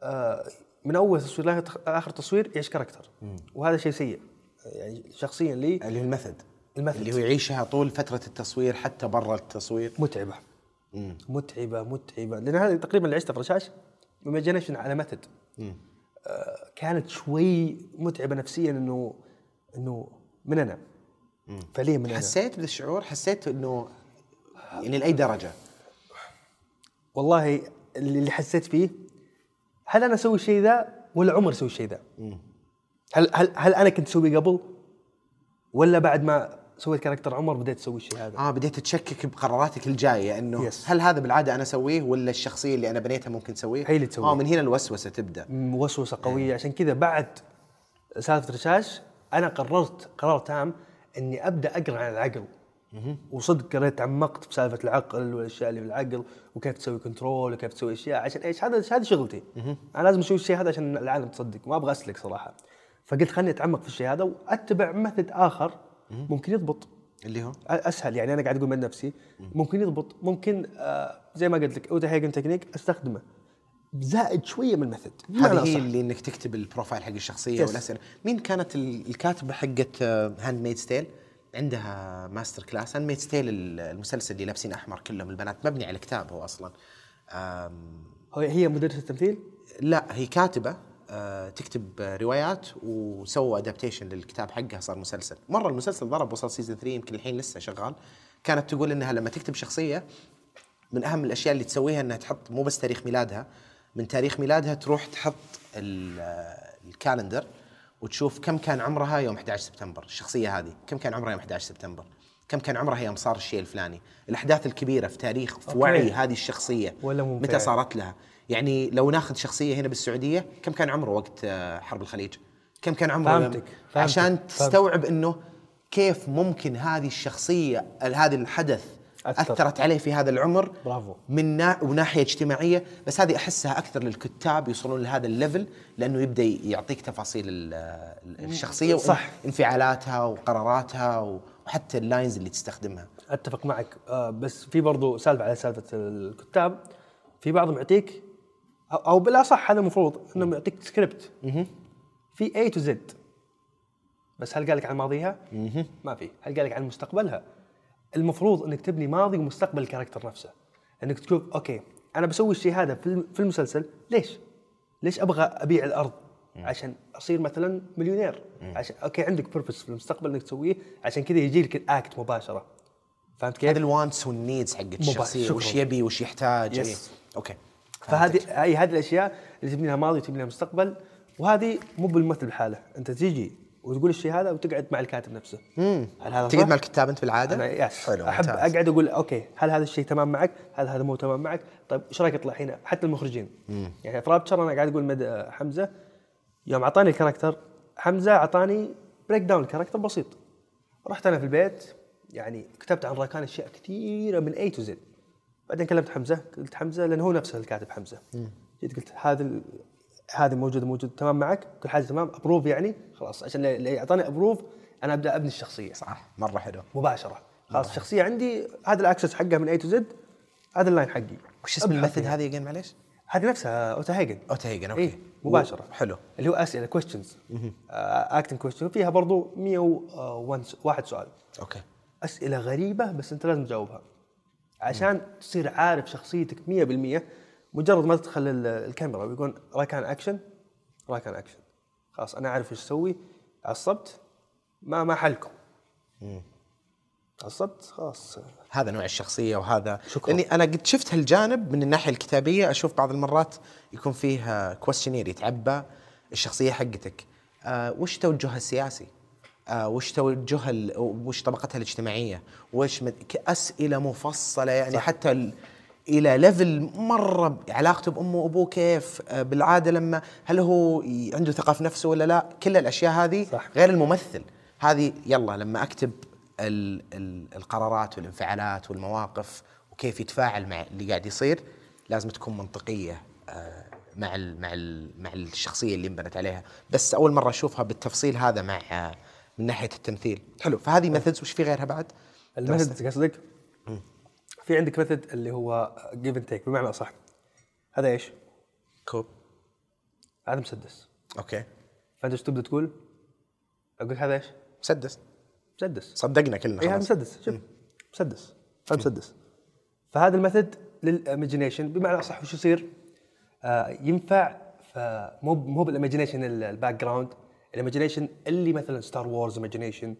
آه، من أول تصوير لآخر تصوير يعيش character وهذا شيء سيء. يعني شخصيا لي اللي هو ال method ال method. اللي هو يعيشها طول فترة التصوير حتى برا التصوير. متعبة. مم. متعبة متعبة. لأن هذه تقريبا اللي عشتها في رشاش imagination على method مم. آه، كانت شوي متعبة نفسيا إنه إنه من أنا. فعليا من. حسيت بذا الشعور؟ حسيت إنه يعني لأي درجة؟ والله اللي حسيت فيه هل أنا أسوي الشيء ذا ولا عمر يسوي الشيء ذا؟ هل هل هل أنا كنت أسويه قبل ولا بعد ما سويت character عمر بديت أسوي الشيء هذا؟ آه بديت تشكك بقراراتك الجاية إنه Yes. هل هذا بالعادة أنا أسويه ولا الشخصية اللي أنا بنيتها ممكن تسويه؟ هي اللي تسويه. آه من هنا الوسوسة تبدأ وسوسة قوية عشان كذا بعد سالفة رشاش أنا قررت قرار تام إني أبدأ أقرأ عن العقل وصدق قريت تعمقت في سالفة العقل والأشياء اللي في العقل وكيف تسوي control وكيف تسوي أشياء عشان إيش؟ هذا هذه شغلتي. أنا لازم أسوي الشيء هذا عشان العالم تصدق ما أبغى أسلك صراحة. فقلت خليني أتعمق في الشيء هذا وأتبع method آخر ممكن يضبط. اللي هو؟ أسهل يعني أنا قاعد أقول من نفسي ممكن يضبط. ممكن آه زي ما قلت لك Uta Hagen technique أستخدمه. زائد شوية من ال method. هذه هي. اللي إنك تكتب ال profile حق الشخصية Yes. والأسئلة. مين كانت ال- الكاتبة حقت Handmaid's Tale عندها masterclass Handmaid's Tale المسلسل اللي لابسين أحمر كلهم البنات مبني على كتاب هو أصلا. هو- هي مدرسه التمثيل؟ لا هي كاتبة آه، تكتب روايات وسووا adaptation للكتاب حقها صار مسلسل. مرة المسلسل ضرب وصل season 3 يمكن الحين لسه شغال. كانت تقول إنها لما تكتب شخصية من أهم الأشياء اللي تسويها إنها تحط مو بس تاريخ ميلادها من تاريخ ميلادها تروح تحط ال- آه، ال calendar وتشوف كم كان عمرها يوم 11 سبتمبر الشخصية هذه كم كان عمرها يوم 11 سبتمبر كم كان عمرها يوم صار الشيء الفلاني الأحداث الكبيرة في تاريخ في. وعي هذه الشخصية ولا. متى صارت لها يعني لو ناخذ شخصية هنا بالسعودية كم كان عمره وقت آه، حرب الخليج كم كان عمره فهمتك، فهمتك، عشان فهمتك. تستوعب إنه كيف ممكن هذه الشخصية هذا الحدث أثر. أثرت عليه في هذا العمر برافو. من نا وناحيه اجتماعية بس هذه أحسها أكثر للكتاب يوصلون لهذا الليفل لأنه يبدأ يعطيك تفاصيل ال- ال- الشخصية صح. انفعالاتها وقراراتها وحتى ال lines اللي تستخدمها أتفق معك آه بس في برضو سالفة على سالفة الكتاب في بعضهم يعطيك أو, أو بالاصح هذا المفروض انه يعطيك سكريبت في A to Z بس هل قال لك عن ماضيها؟ ما في، هل قال لك عن مستقبلها؟ المفروض إنك تبني ماضي ومستقبل ال character نفسه إنك تشوف okay أنا بسوي الشيء هذا في الم- في المسلسل ليش؟ ليش أبغى أبيع الأرض؟ عشان أصير مثلا مليونير عشان okay عندك purpose في المستقبل إنك تسويه عشان كذا يجي لك ال act مباشرة فهمت كيف؟ هذا ال wants وال needs حقت الشخصية. وش يبي وش يحتاج Yes. إيه. okay فهذه هي هذه الأشياء اللي تبني لها ماضي وتبني لها مستقبل وهذه مو بالممثل بحاله أنت تيجي وتقول الشيء هذا وتقعد مع الكاتب نفسه هل هذا تقعد؟ مع الكتاب أنت بالعادة؟ أنا yes حلو أحب ممتاز. أقعد أقول okay هل هذا الشيء تمام معك؟ هل هذا مو تمام معك؟ طيب إيش رأيك اطلع هنا؟ حتى المخرجين يعني في Rapture أنا قاعد أقول مد حمزة يوم أعطاني ال character حمزة أعطاني breakdown ال character بسيط رحت أنا في البيت يعني كتبت عن راكان أشياء كثيرة من A to Z بعدين كلمت حمزة قلت حمزة لأنه هو نفسه الكاتب حمزة جيت قلت هذا ال- هذا موجود موجود تمام معك؟ كل حاجة تمام؟ approve يعني؟ خلاص عشان اللي يعطاني approve أنا أبدأ أبني الشخصية. صح مرة حلو. مباشرة. خلاص الشخصية عندي هذا ال access حقها من A to Z هذا ال line حقي. وش اسم ال method. هذه again معليش؟ هذه نفسها Uta Hagen Uta Hagen okay. إيه مباشره حلو. اللي هو أسئلة questions acting question فيها برضو 101 سؤال. okay. أسئلة غريبة بس أنت لازم تجاوبها. عشان تصير عارف شخصيتك 100% مجرد ما تدخل ال- الكاميرا ويقول راكان أكشن راكان أكشن. خلاص أنا عارف إيش أسوي. عصبت ما ما حلكم. عصبت خلاص. هذا نوع الشخصية وهذا. شكراً. لأني أنا قد شفت هالجانب من الناحية الكتابية. أشوف بعض المرات يكون فيه كويستشنير يتعبى. الشخصية حقتك. آه وش توجهها السياسي؟ آه وش توجهها وش طبقتها الاجتماعية؟ وش مد... أسئلة مفصلة يعني صح. حتى ال... إلى level مرة علاقته بأمه وأبوه كيف؟ آه بالعادة لما هل هو عنده ثقة في نفسه ولا لا؟ كل الأشياء هذه صح. غير الممثل. هذه يلا لما أكتب ال ال القرارات والانفعالات والمواقف وكيف يتفاعل مع اللي قاعد يصير لازم تكون منطقية آه، مع ال مع ال مع الشخصية اللي انبنت عليها. بس أول مرة أشوفها بالتفصيل هذا مع آه، من ناحية التمثيل. حلو. فهذه methods وش في غيرها بعد؟ ال method قصدك في عندك method اللي هو give and take بمعنى أصح. هذا إيش؟ كوب هذا مسدس. okay. فأنت إيش تبدأ تقول؟ أقول هذا إيش؟ مسدس. مسدس. صدقنا كلنا هذا خلاص. مسدس. شوف. مسدس. هذا مسدس. فهذا ال method لل imagination بمعنى أصح وش يصير؟ آه ينفع فمو مو بال imagination ال background ال imagination اللي مثلا Star Wars imagination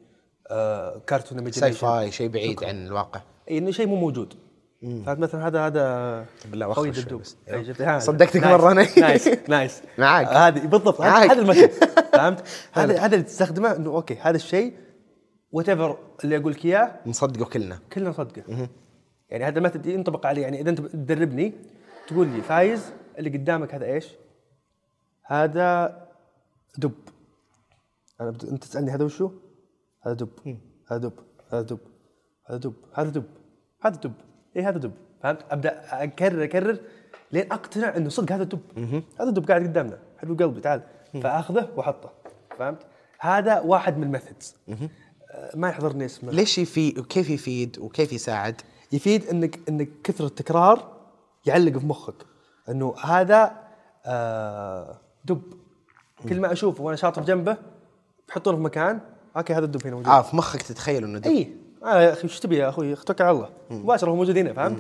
آه كارتون sci imagination. fi شيء بعيد عن الواقع. إنه شيء مو موجود. فهمت؟ مثلا هذا هذا بالله وخر خوي دبدوب صدقتك nice، مرة أنا. nice nice. معاك. آه، هذه بالضبط هذا المثل فهمت؟ هذا هذا اللي تستخدمه إنه okay هذا الشيء what اللي أقول لك إياه نصدقه كلنا. كلنا نصدقه. يعني هذا المثل ينطبق عليه. يعني إذا أنت تدربني تقول لي فايز اللي قدامك هذا إيش؟ هذا دب. أنا. أنت تسألني هذا وشو؟ هذا دب هذا دب هذا دب هذا دب هذا دب هذا دب اي هذا دب فهمت؟ أبدأ أكرر أكرر لين أقتنع إنه صدق هذا دب هذا دب قاعد قدامنا. حبيب قلبي تعال. فأخذه وأحطه. فهمت؟ هذا واحد من ال methods. ما يحضرني اسمه. ليش يفيد وكيف يفيد وكيف يساعد؟ يفيد إنك إنك كثر التكرار يعلق في مخك. إنه هذا آه دب. كل ما أشوفه وأنا شاطر جنبه بحطونه في مكان أوكي هذا الدب هنا موجود. آه في مخك تتخيل إنه دب. إي. آه يا أخي إيش تبي يا أخوي؟ توكل على الله. مباشره هو موجود هنا فهمت؟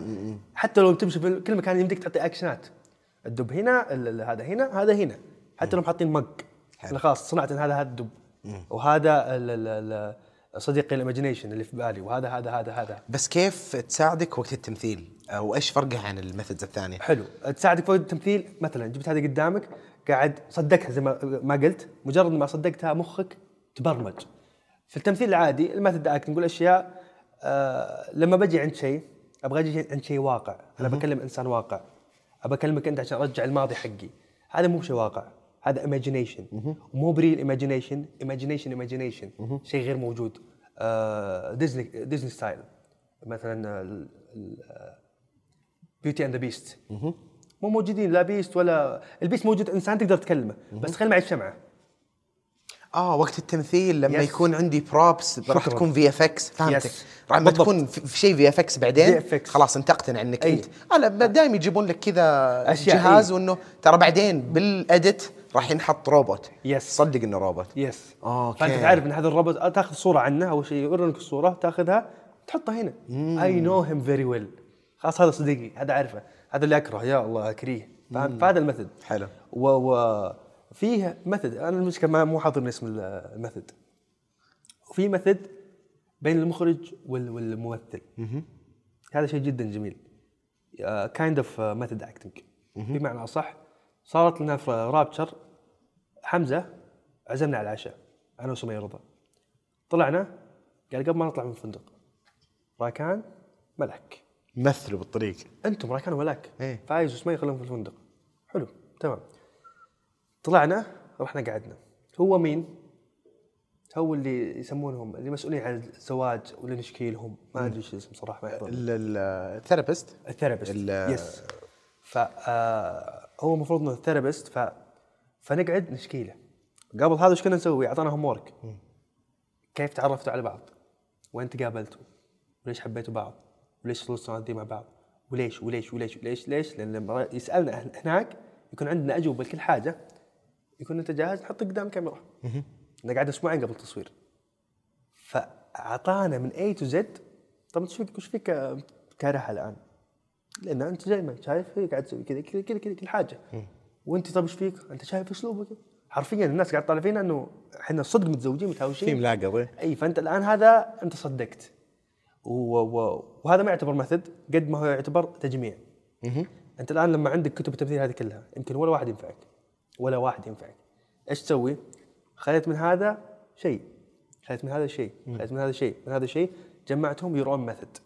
حتى لو تمشي في كل مكان يمديك تعطي actions ات. الدب هنا ال- ال- هذا هنا هذا هنا. حتى لو حاطين mug. خلاص صنعت هذا هذا الدب. وهذا ال- صديقي ال imagination اللي في بالي. وهذا هذا هذا هذا. بس كيف تساعدك وقت التمثيل؟ أو إيش فرقها عن ال methods الثانية؟ حلو. تساعدك في التمثيل مثلا جبت هذه قدامك قاعد صدقتها زي ما قلت. مجرد ما صدقتها مخك تبرمج. في التمثيل العادي ال method act نقول أشياء آه لما بجي عند شيء أبغى أجي عند شيء واقع. أنا بكلم إنسان واقع. ابى أكلمك أنت عشان أرجع الماضي حقي. هذا مو شيء واقع. هذا imagination ومو ب real imagination imagination imagination شيء غير موجود. آه ديزني ديزني style مثلا Beauty and the Beast مو موجودين لا beast ولا ال beast موجود إنسان تقدر تكلمه بس تخيل معي الشمعة. آه وقت التمثيل لما Yes. يكون عندي props راح. تكون في FX فهمتك Yes. راح ما بالضبط. تكون في شيء VFX بعدين VFX. خلاص انت تقتنع انك أي. أنت لا دائما يجيبون لك كذا جهاز أي. وإنه ترى بعدين بال edit راح ينحط روبوت Yes. صدق إنه روبوت yes okay. فأنت تعرف إن هذا الروبوت تاخذ صورة عنه اول شيء يورونك الصورة تاخذها تحطها هنا I know him very well خلاص هذا صديقي هذا أعرفه هذا اللي أكره يا الله أكرهه فهذا المثل حلو. و, و فيه مثل أنا المشكلة ما مو حاضرني أسم ال- المثل وفي مثل بين المخرج وال- والممثل. هذا شيء جدا جميل. kind of method acting بمعنى أصح صارت لنا في رابتشر حمزة عزمنا على العشاء أنا وسمية رضا. طلعنا قال قبل ما نطلع من الفندق راكان ملك. مثلوا بالطريق. أنتم راكان وملك إيه. فايز وسمية خلهم في الفندق. حلو تمام. طلعنا رحنا قعدنا هو مين؟ هو اللي يسمونهم اللي مسؤولين عن الزواج واللي نشكيلهم ما أدري إيش الاسم صراحة ما يحضرني ال therapist ال therapist ال- yes ف آه، هو المفروض إنه ال therapist ف فنقعد نشكي له قبل هذا إيش كنا نسوي؟ أعطانا homework كيف تعرفتوا على بعض؟ وين تقابلتوا؟ وليش حبيتوا بعض؟ وليش السنوات دي مع بعض؟ وليش وليش وليش وليش ليش؟ لأن لما يسألنا هناك يكون عندنا أجوبة لكل حاجة يكون أنت جاهز نحط قدام كاميرا. إحنا قعدنا أسبوعين قبل التصوير. فأعطانا من اي تو زد طب إيش فيك؟ إيش فيك كارهها الآن؟ لأن أنت زي ما انت شايف هي قاعد تسوي كذا كذا كذا كذا كل حاجة. وأنت طب إيش فيك؟ أنت شايف أسلوبك؟ حرفيا الناس قاعد تطالع فينا إنه إحنا صدق متزوجين متهاوشين. في ملاقط إيه. أي فأنت الآن هذا أنت صدقت. و... و... وهذا ما يعتبر مثل قد ما هو يعتبر تجميع. أنت الآن لما عندك كتب التمثيل هذه كلها يمكن ولا واحد ينفعك. ولا واحد ينفعك. إيش تسوي؟ خليت من هذا شيء. خليت من هذا شيء. خليت من هذا شيء. من هذا شيء. جمعتهم your own method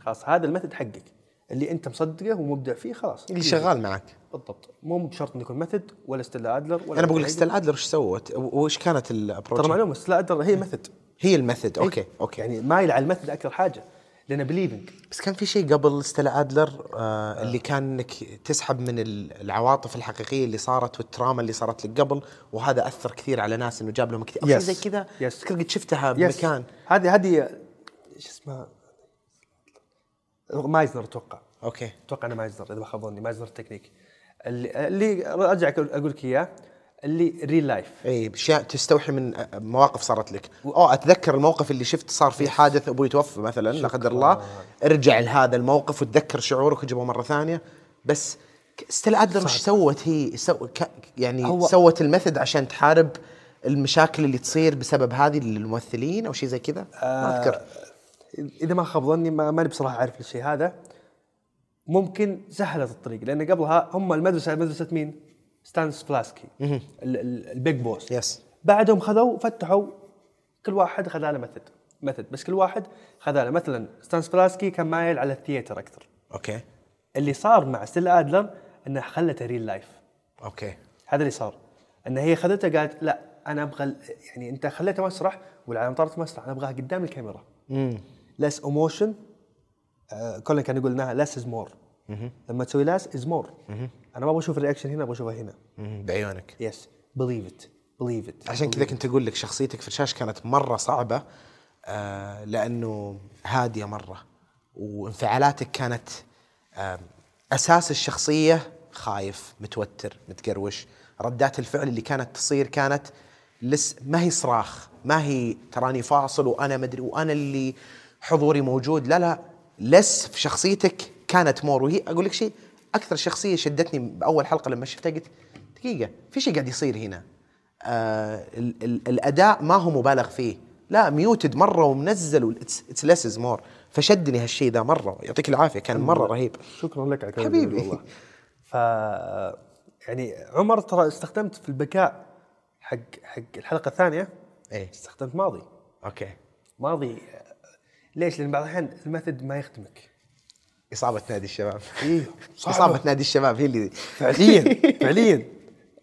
خلاص هذا ال method حقك. اللي أنت مصدقه ومبدع فيه خلاص. اللي شغال معك. بالضبط. مو بشرط إنه يكون method ولا ستيلا ادلر ولا أنا بقول لك مثل ستيل ادلر إيش سوت وايش كانت ترى ال approach معلومة ستيلا ادلر هي method هي ال method okay okay. يعني مايل على ال method أكثر حاجة. لأن believing بس كان في شيء قبل ستيلا أدلر آه اللي كان إنك تسحب من ال- العواطف الحقيقية اللي صارت وال trauma اللي صارت لك قبل وهذا أثر كثير على ناس إنه جاب لهم Yes. زي كذا قد شفتها بمكان. هذه هذه إيش اسمها؟ مايزنر أتوقع. okay. أتوقع إنه مايزنر إذا ما خاب ظني مايزنر تكنيك. اللي اللي أرجع أقول لك إياه. اللي real life اي اشياء تستوحي من آه، مواقف صارت لك. أو أتذكر الموقف اللي شفت صار فيه حادث أبوي توفى مثلا لا قدر الله. ارجع لهذا الموقف وتذكر شعورك وجيبه مرة ثانية. بس ستيلا ادلر إيش سوت هي so ك يعني هو- سوت ال method عشان تحارب المشاكل اللي تصير بسبب هذه للممثلين أو شيء زي كذا؟ ما أذكر. إذا ما خاب ظني ما- ماني بصراحة عارف الشيء هذا. ممكن سهلت الطريق لأن قبلها هم المدرسة مدرسه مين؟ ستانسلافسكي ال- ال- ال big boss. yes بعدهم خذوا فتحوا كل واحد خذ له method method بس كل واحد خذ له مثلا ستانسلافسكي كان مايل على ال theater أكثر. okay. اللي صار مع ستيلا ادلر إنه خلته real life okay. هذا اللي صار. ان هي خذته قالت لا أنا أبغى يعني أنت خليته مسرح والعالم طارت مسرح أنا أبغاها قدام الكاميرا. امم less emotion كولن كان يقول إنها less is more لما تسوي less is more أنا ما أبغى أشوف ال reaction هنا أبغى اشوفه هنا. بعيونك. yes believe it believe it عشان كذا كنت أقول لك شخصيتك في الشاشة كانت مرة صعبة آه لأنه هادية مرة وانفعالاتك كانت آه أساس الشخصية خايف متوتر متقروش. ردات الفعل اللي كانت تصير كانت less ما هي صراخ ما هي تراني فاصل وأنا مدري وأنا اللي حضوري موجود. لا لا. less في شخصيتك كانت more وهي أقول لك شيء أكثر شخصية شدتني بأول حلقة لما شفتها قلت دقيقة في شيء قاعد يصير هنا؟ آه ال ال الأداء ما هو مبالغ فيه. لا muted مرة ومنزل it's less more فشدني هالشيء ذا مرة. يعطيك العافية كان مرة رهيب. شكرا لك على حبيبي. والله. ف يعني عمر ترى استخدمت في البكاء حق حق الحلقة الثانية. إيه. استخدمت ماضي. okay. ماضي ليش؟ لأن بعض الأحيان ال method ما يخدمك. إصابة نادي الشباب. صعبة. إصابة نادي الشباب هي اللي فعليا فعليا.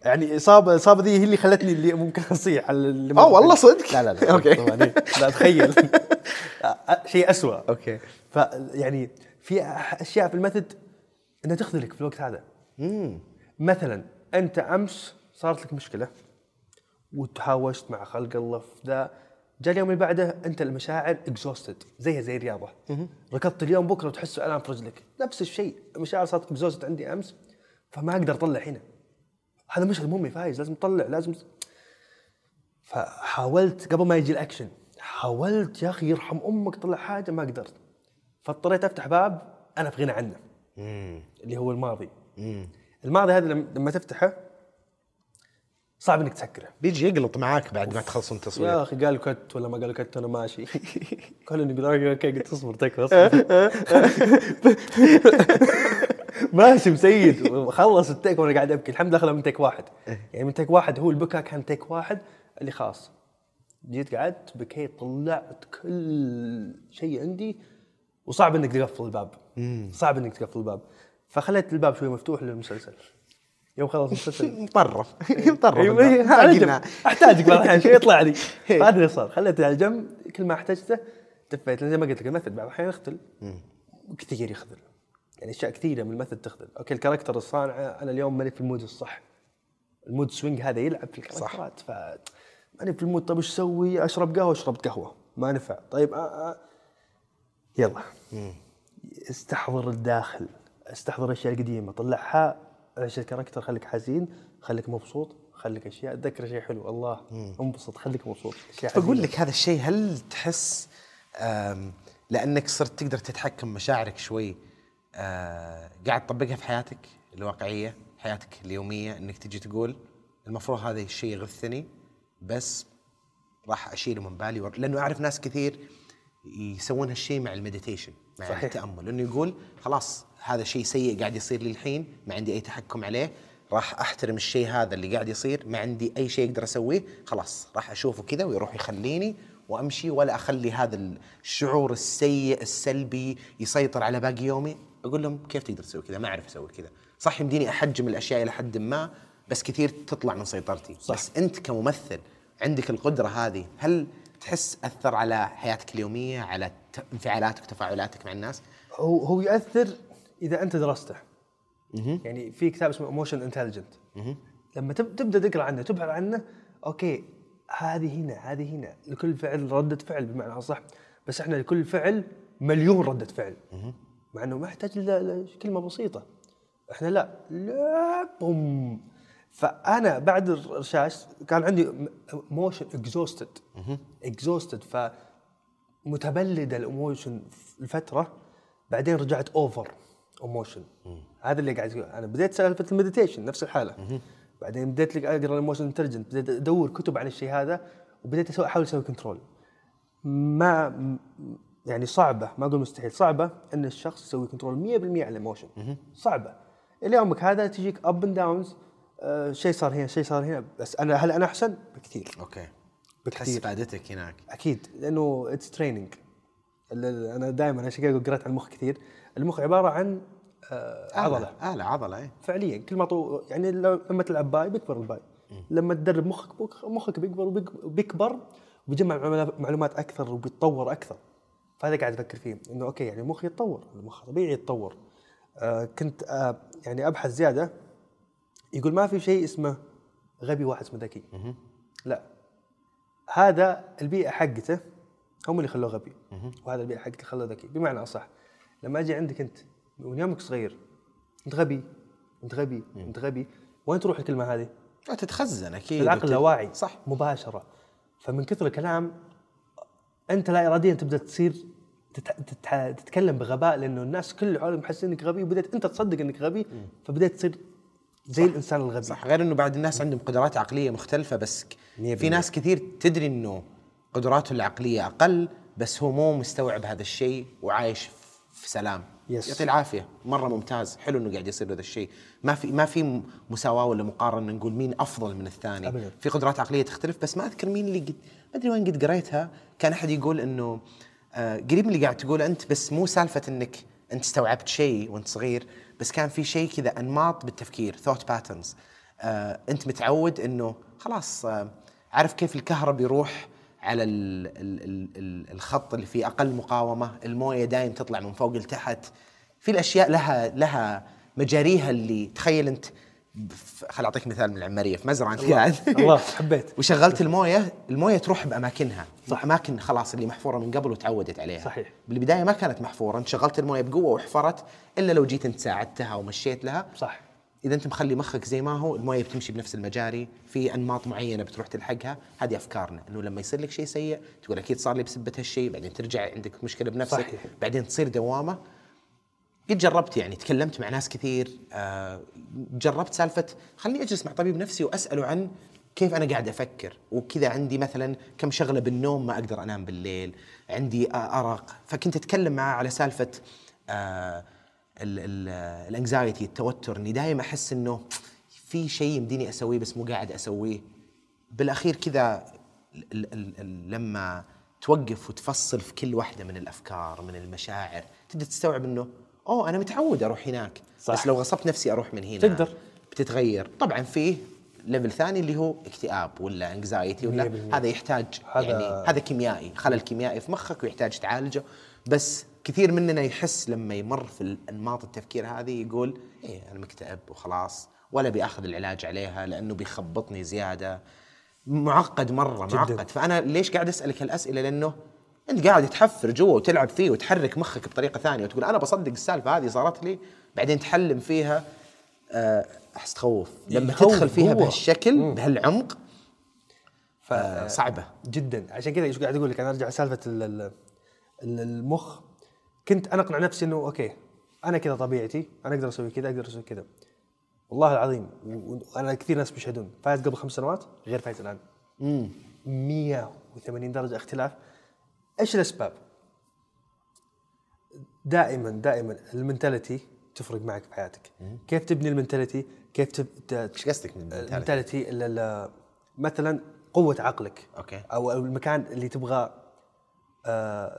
يعني اصابه إصابة دي هي اللي خلتني اللي ممكن أصيح آه والله صدق. لا لا لا okay. لا تخيل. شيء اسوء okay. فيعني في أشياء في ال method إنها تخذلك في الوقت هذا. مثلا أنت أمس صارت لك مشكلة وتهاوشت مع خلق الله في ذا جاء اليوم اللي بعده أنت المشاعر exhausted زيها زي الرياضة. ركضت اليوم بكرة وتحس الام في رجلك. نفس الشيء المشاعر صارت exhausted عندي أمس فما أقدر أطلع هنا. هذا مشهد مهم يا فايز لازم تطلع لازم فحاولت قبل ما يجي الأكشن حاولت يا أخي يرحم أمك طلع حاجة ما قدرت. فاضطريت أفتح باب أنا في غنى عنه. اللي هو الماضي. الماضي هذا لما لما تفتحه صعب إنك تسكره. بيجي يقلط معاك بعد ما تخلصون يا تصوير أخي قال cut ولا ما قال cut أنا ماشي. كلن يقول okay okay قلت اصبر تكفى ماشي مسيد خلص ال take وأنا قاعد أبكي. الحمد لله اخذها من take واحد. يعني من take واحد هو البكاء كان take واحد اللي خلاص. جيت قعدت بكيت طلعت كل شيء عندي وصعب إنك تقفل الباب. صعب إنك تقفل الباب. فخليت الباب شوي مفتوح للمسلسل. يوم خلص المسلسل مطرف. مطرف. أيوه. إيه، على. جنب. احتاجك بعض الاحيان شيء يطلع لي. هذا اللي صار. خليته على جنب كل ما احتجته دفيت. لأن زي ما قلت لك ال method بعض الأحيان يخذل. كثير يخذل يعني أشياء كثيرة من ال method تخذل okay ال character الصانعه أنا اليوم ماني في ال mood الصح. ال mood swing هذا يلعب في ال character ات. ف ماني في ال mood طيب إيش أسوي؟ أشرب قهوة أشرب قهوة. ما نفع. طيب آه آه. يلا. استحضر الداخل. استحضر الأشياء القديمة. طلعها عيش الكاركتر خليك حزين خليك مبسوط خليك أشياء تذكر شيء حلو الله انبسط خليك مبسوط بقول. لك هذا الشيء هل تحس لأنك صرت تقدر تتحكم مشاعرك شوي آه، قاعد تطبقها في حياتك الواقعية حياتك اليومية إنك تجي تقول المفروض هذا الشيء يغثني بس راح أشيله من بالي ور- لأنه أعرف ناس كثير يسوون هالشيء مع المديتيشن مع صحيح. التأمل إنه يقول خلاص هذا شيء سيء قاعد يصير لي الحين ما عندي أي تحكم عليه. راح أحترم الشيء هذا اللي قاعد يصير ما عندي أي شيء أقدر أسويه. خلاص راح أشوفه كذا ويروح يخليني وأمشي ولا أخلي هذا الشعور السيء السلبي يسيطر على باقي يومي. أقول لهم كيف تقدر تسوي كذا؟ ما أعرف أسوي كذا. صح يمديني أحجم الأشياء إلى حد ما بس كثير تطلع من سيطرتي. صح. بس أنت كممثل عندك القدرة هذه هل تحس أثر على حياتك اليومية على انفعالاتك وتفاعلاتك مع الناس؟ هو هو ياثر إذا أنت درسته يعني في كتاب اسمه emotion intelligent لما تب- تبدأ تقرأ عنه تبحث عنه okay هذه هنا هذه هنا لكل فعل ردة فعل بمعنى أصح بس إحنا لكل فعل مليون ردة فعل. مع إنه ما يحتاج إلا كلمة بسيطة. إحنا لا لا boom. فأنا بعد الرشاش كان عندي emotion exhausted exhausted ف متبلده ال emotion لفتره بعدين رجعت over emotion هذا اللي قاعد أنا بديت سالفه ال meditation نفس الحالة. بعدين بديت أقرأ ال emotion intelligent بديت أدور كتب عن الشيء هذا وبديت أسوي أحاول أسوي control ما يعني صعبة ما أقول مستحيل. صعبة إن الشخص يسوي control 100% على ال emotion صعبة. اليومك هذا تجيك up and downs شيء صار هنا شيء صار هنا. بس أنا هل أنا أحسن؟ بكثير. okay. تحس بكثير فائدتك هناك. أكيد. لأنه it's training أنا دائما عشان كذا قرأت عن المخ كثير. المخ عبارة عن آه، عضلة. آلة عضلة اي فعليا كل ما طو يعني لما تلعب bi بيكبر ال bi. لما تدرب مخك مخك بيكبر وبيك- وبيكبر وبيجمع معلومات- معلومات أكثر وبيتطور أكثر. فهذا قاعد أفكر فيه إنه أوكي يعني المخ يتطور المخ طبيعي يتطور. آه كنت آه يعني أبحث زيادة يقول ما في شيء اسمه غبي واحد اسمه ذكي. لا. هذا البيئة حقته هم اللي خلوه غبي. وهذا البيئة حقته خلوه ذكي. بمعنى أصح لما أجي عندك أنت من يومك صغير أنت غبي أنت غبي أنت غبي وين تروح الكلمة هذه؟ تتخزن أكيد العقل اللاواعي صح. مباشرة. فمن كثر الكلام أنت لا اراديا تبدأ تصير تت... تت... تتكلم بغباء لأنه الناس كل حولك محسين إنك غبي وبدأت أنت تصدق إنك غبي فبدأت تصير زي الإنسان الغبي. صح. غير إنه بعد الناس عندهم قدرات عقلية مختلفة بس في ناس كثير تدري إنه قدراته العقلية أقل بس هو مو مستوعب هذا الشيء وعايش في سلام. يس. يعطي العافية. مرة ممتاز. حلو إنه قاعد يصير هذا الشيء. ما في ما في مساواة ولا مقارنة نقول مين أفضل من الثاني. أبداً. في قدرات عقلية تختلف بس ما أذكر مين اللي قد ما أدري وين قد قريتها. كان أحد يقول إنه آه قريب من اللي قاعد تقول أنت بس مو سالفة إنك أنت استوعبت شيء وأنت صغير بس كان في شيء كذا أنماط بالتفكير ثوت باترنز آه أنت متعود إنه خلاص آه عارف كيف الكهرب يروح على ال ال ال ال الخط اللي فيه أقل مقاومة الموية دايم تطلع من فوق لتحت. في الأشياء لها لها مجاريها اللي تخيل أنت. خل أعطيك مثال من العماريه في مزرعة. انت قاعد الله حبيت. وشغلت الموية الموية تروح بأماكنها. صح. أماكن خلاص اللي محفورة من قبل وتعودت عليها. صحيح. بالبداية ما كانت محفورة. انت شغلت الموية بقوة وحفرت إلا لو جيت انت ساعدتها ومشيت لها. صح. إذا أنت مخلي مخك زي ما هو الموية بتمشي بنفس المجاري في أنماط معينة بتروح تلحقها هذه أفكارنا إنه لما يصير لك شيء سيء تقول أكيد صار لي بسبة هالشيء بعدين ترجع عندك مشكلة بنفسك صحيح. بعدين تصير دوامة قد جربت يعني تكلمت مع ناس كثير آه جربت سالفة خليني أجلس مع طبيب نفسي وأسأله عن كيف أنا قاعد أفكر وكذا عندي مثلا كم شغلة بالنوم ما أقدر أنام بالليل عندي آه ارق فكنت أتكلم معاه على سالفة آه الانكزايتي التوتر إني دائما أحس إنه في شيء يمديني أسويه بس مو قاعد أسويه بالأخير كذا لما توقف وتفصل في كل واحدة من الأفكار من المشاعر تبدأ تستوعب إنه أوه أنا متعود أروح هناك صح. بس لو غصبت نفسي أروح من هنا تقدر. بتتغير طبعا فيه level ثاني اللي هو اكتئاب ولا anxiety ولا 100%. هذا يحتاج هذا- يعني هذا كيميائي خلل كيميائي في مخك ويحتاج تعالجه بس كثير مننا يحس لما يمر في الانماط التفكير هذه يقول إيه أنا مكتئب وخلاص ولا بيأخذ العلاج عليها لأنه بيخبطني زيادة. معقد مرة جداً. معقد. فأنا ليش قاعد أسألك هالأسئلة؟ لأنه أنت قاعد تحفر جوا وتلعب فيه وتحرك مخك بطريقة ثانية وتقول أنا بصدق السالفة هذه صارت لي. بعدين تحلم فيها آه، أحس تخوف. لما تدخل فيها. بهالشكل بهالعمق ف... آه، جدا. عشان كذا إيش قاعد أقول لك؟ أنا أرجع سالفه ال- ال- ال- المخ. كنت أنا أقنع نفسي إنه أوكي أنا كذا طبيعتي أنا أقدر أسوي كذا أقدر أسوي كذا. والله العظيم وأنا كثير ناس بيشهدون فايز قبل خمس سنوات غير فايز الآن. 180 درجة اختلاف. إيش الأسباب؟ دائما دائما ال mentality تفرق معك في حياتك. كيف تبني ال mentality؟ كيف تب... إيش قصدك من ال mentality؟ ال mentality ال- ال- مثلا قوة عقلك. okay. أو المكان اللي تبغى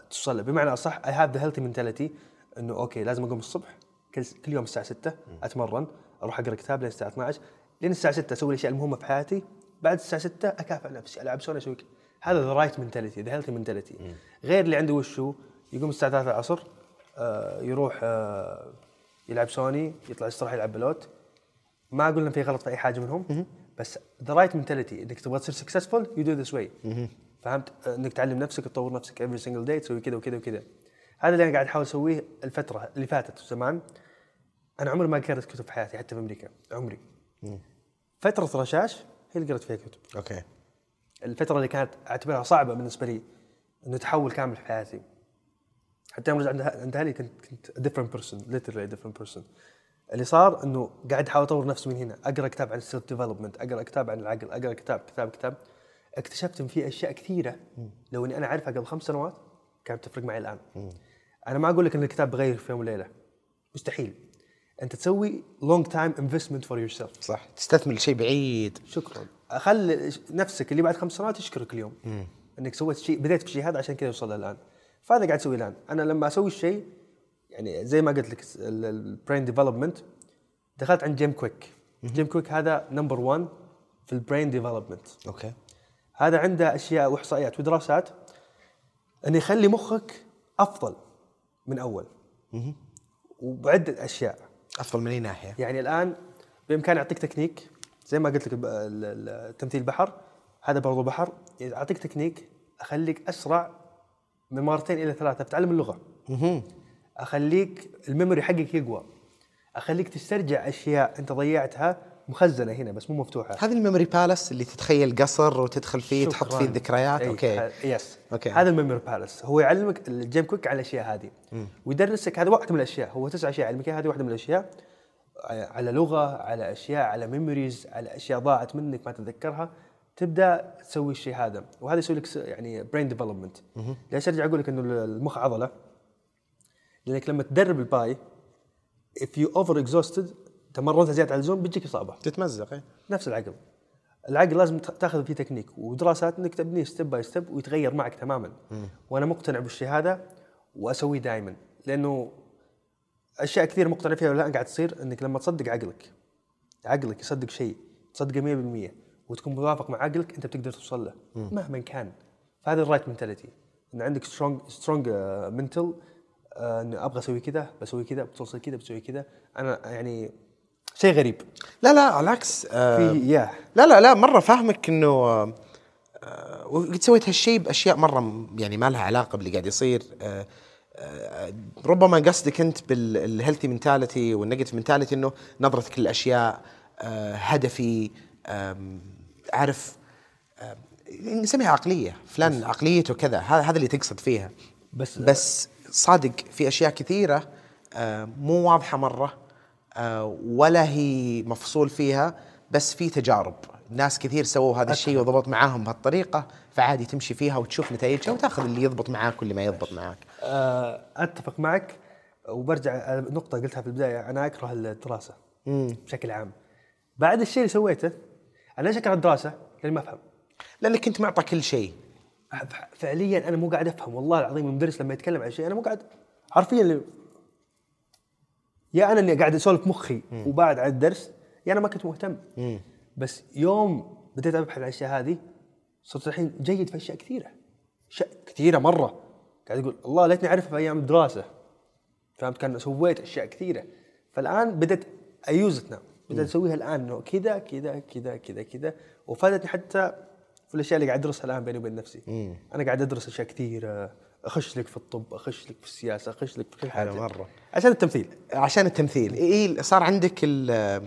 توصل له بمعنى أصح I have the healthy mentality إنه okay لازم أقوم الصبح كل كل يوم الساعة 6 أتمرن أروح أقرأ كتاب لين الساعة 12 لين الساعة 6 أسوي الأشياء المهمة في حياتي. بعد الساعة 6 أكافئ نفسي ألعب سوني أسوي. هذا the right mentality the healthy mentality غير اللي عنده وشو؟ يقوم الساعة 3 العصر آه يروح آه يلعب سوني يطلع يستراح يلعب بلوت. ما أقول ان في غلط في أي حاجة منهم بس the right mentality إنك تبغى تصير successful you do this way فهمت؟ إنك تعلم نفسك تطور نفسك every single day تسوي كذا وكذا وكذا. هذا اللي أنا قاعد أحاول أسويه الفترة اللي فاتت زمان أنا عمري ما قرأت كتب في حياتي حتى في أمريكا عمري. فترة رشاش هي اللي قرأت فيها كتب. okay. الفترة اللي كانت أعتبرها صعبة بالنسبة لي إنه تحول كامل في حياتي. حتى يوم رجعت عند أهلي كنت كنت person literally a different person. اللي صار إنه قاعد أحاول أطور نفسي من هنا. أقرأ كتاب عن ال self development أقرأ كتاب عن العقل أقرأ كتاب كتاب كتاب. اكتشفت ان في أشياء كثيرة. لو إني أنا اعرفها قبل خمس سنوات كانت تفرق معي الآن. أنا ما أقول لك إن الكتاب بغير في يوم وليلة. مستحيل. أنت تسوي long time investment for yourself صح. تستثمر شيء بعيد. شكرا. خل نفسك اللي بعد خمس سنوات يشكرك اليوم. إنك سويت شيء بديت في شيء هذا عشان كذا وصل الآن. فهذا قاعد اسويه الآن. أنا لما أسوي الشيء يعني زي ما قلت لك ال brain development دخلت عند جيم كويك. جيم كويك هذا number 1 في ال brain development okay. هذا عنده أشياء وإحصائيات ودراسات إنه يخلي مخك أفضل من أول. وبعدة أشياء. أفضل من أي ناحية؟ يعني الآن بإمكاني أعطيك تكنيك زي ما قلت لك تمثيل البحر هذا برضو بحر. يعني أعطيك تكنيك أخليك أسرع من مرتين إلى ثلاثة بتعلم اللغة. أخليك ال memory حقك يقوى. أخليك تسترجع أشياء أنت ضيعتها مخزنة هنا بس مو مفتوحة. هذه ال memory palace اللي تتخيل قصر وتدخل فيه تحط شكراً. فيه الذكريات. أي، okay. Yes okay. هذا ال memory palace. هو يعلمك الجيم كويك على الأشياء هذه. ويدرسك هذا واحدة من الأشياء. هو تسع أشياء يعلمك هذه واحدة من الأشياء. على لغة على أشياء على memories على أشياء ضاعت منك ما تتذكرها. تبدأ تسوي الشيء هذا. وهذا يسوي لك يعني brain development ليش أرجع أقول لك إنه المخ عضلة؟ لأنك لما تدرب الباي، if you over exhausted تمرنت زيادة عن اللزوم بيجيك إصابة. تتمزق إيه. نفس العقل. العقل لازم تأخذ فيه تكنيك ودراسات إنك تبنيه step by step ويتغير معك تماما. وأنا مقتنع بالشيء هذا وأسويه دائما لأنه أشياء كثير مقتنع فيها والآن قاعد تصير إنك لما تصدق عقلك عقلك يصدق شيء تصدقه 100% وتكون موافق مع عقلك أنت بتقدر توصل له مهما كان. فهذا ال right mentality إن عندك strong strong mental إن أبغى أسوي كذا بسوي كذا بتوصل كذا بتسوي كذا. أنا يعني شيء غريب. لا لا على العكس آه في لا لا لا مرة فاهمك إنه آه، وقد سويت هالشيء بأشياء مرة يعني ما لها علاقة باللي قاعد يصير آه، آه، ربما قصدك أنت بال healthy mentality وال negative mentality إنه نظرتك للاشياء آه، هدفي عارف آم، نسميها عقلية فلان عقليته كذا هذا هذا اللي تقصد فيها. بس- بس صادق في أشياء كثيرة آه، مو واضحة مرة. ولا هي مفصول فيها بس في تجارب. ناس كثير سووا هذا الشيء وضبط معاهم بهالطريقة فعادي تمشي فيها وتشوف نتائجها وتاخذ اللي يضبط معاك واللي ما يضبط معاك. آه، أتفق معك وبرجع على نقطة قلتها في البداية أنا أكره الدراسة بشكل عام. بعد الشيء اللي سويته أنا ليش أكره الدراسة؟ لأني ما أفهم. لأنك كنت معطى كل شيء. فعليا أنا مو قاعد أفهم والله العظيم المدرس لما يتكلم عن شيء أنا مو قاعد حرفيا يا أنا إني قاعد أسولف مخي وبعد عن الدرس يا أنا ما كنت مهتم. بس يوم بديت أبحث عن الأشياء هذه صرت الحين جيد في أشياء كثيرة. اشياء كثيرة مرة. قاعد أقول الله ليتني اعرفها في أيام الدراسة. فهمت؟ كان سويت أشياء كثيرة. فالآن بدأت I used to بدأت أسويها الآن إنه كذا كذا كذا كذا كذا. وفادتني حتى في الأشياء اللي قاعد أدرسها الآن بيني وبين نفسي. أنا قاعد أدرس أشياء كثيرة. أخش لك في الطب أخش لك في السياسة أخش لك في كل حاجة. مرة. عشان التمثيل. عشان التمثيل. إيه صار عندك آه،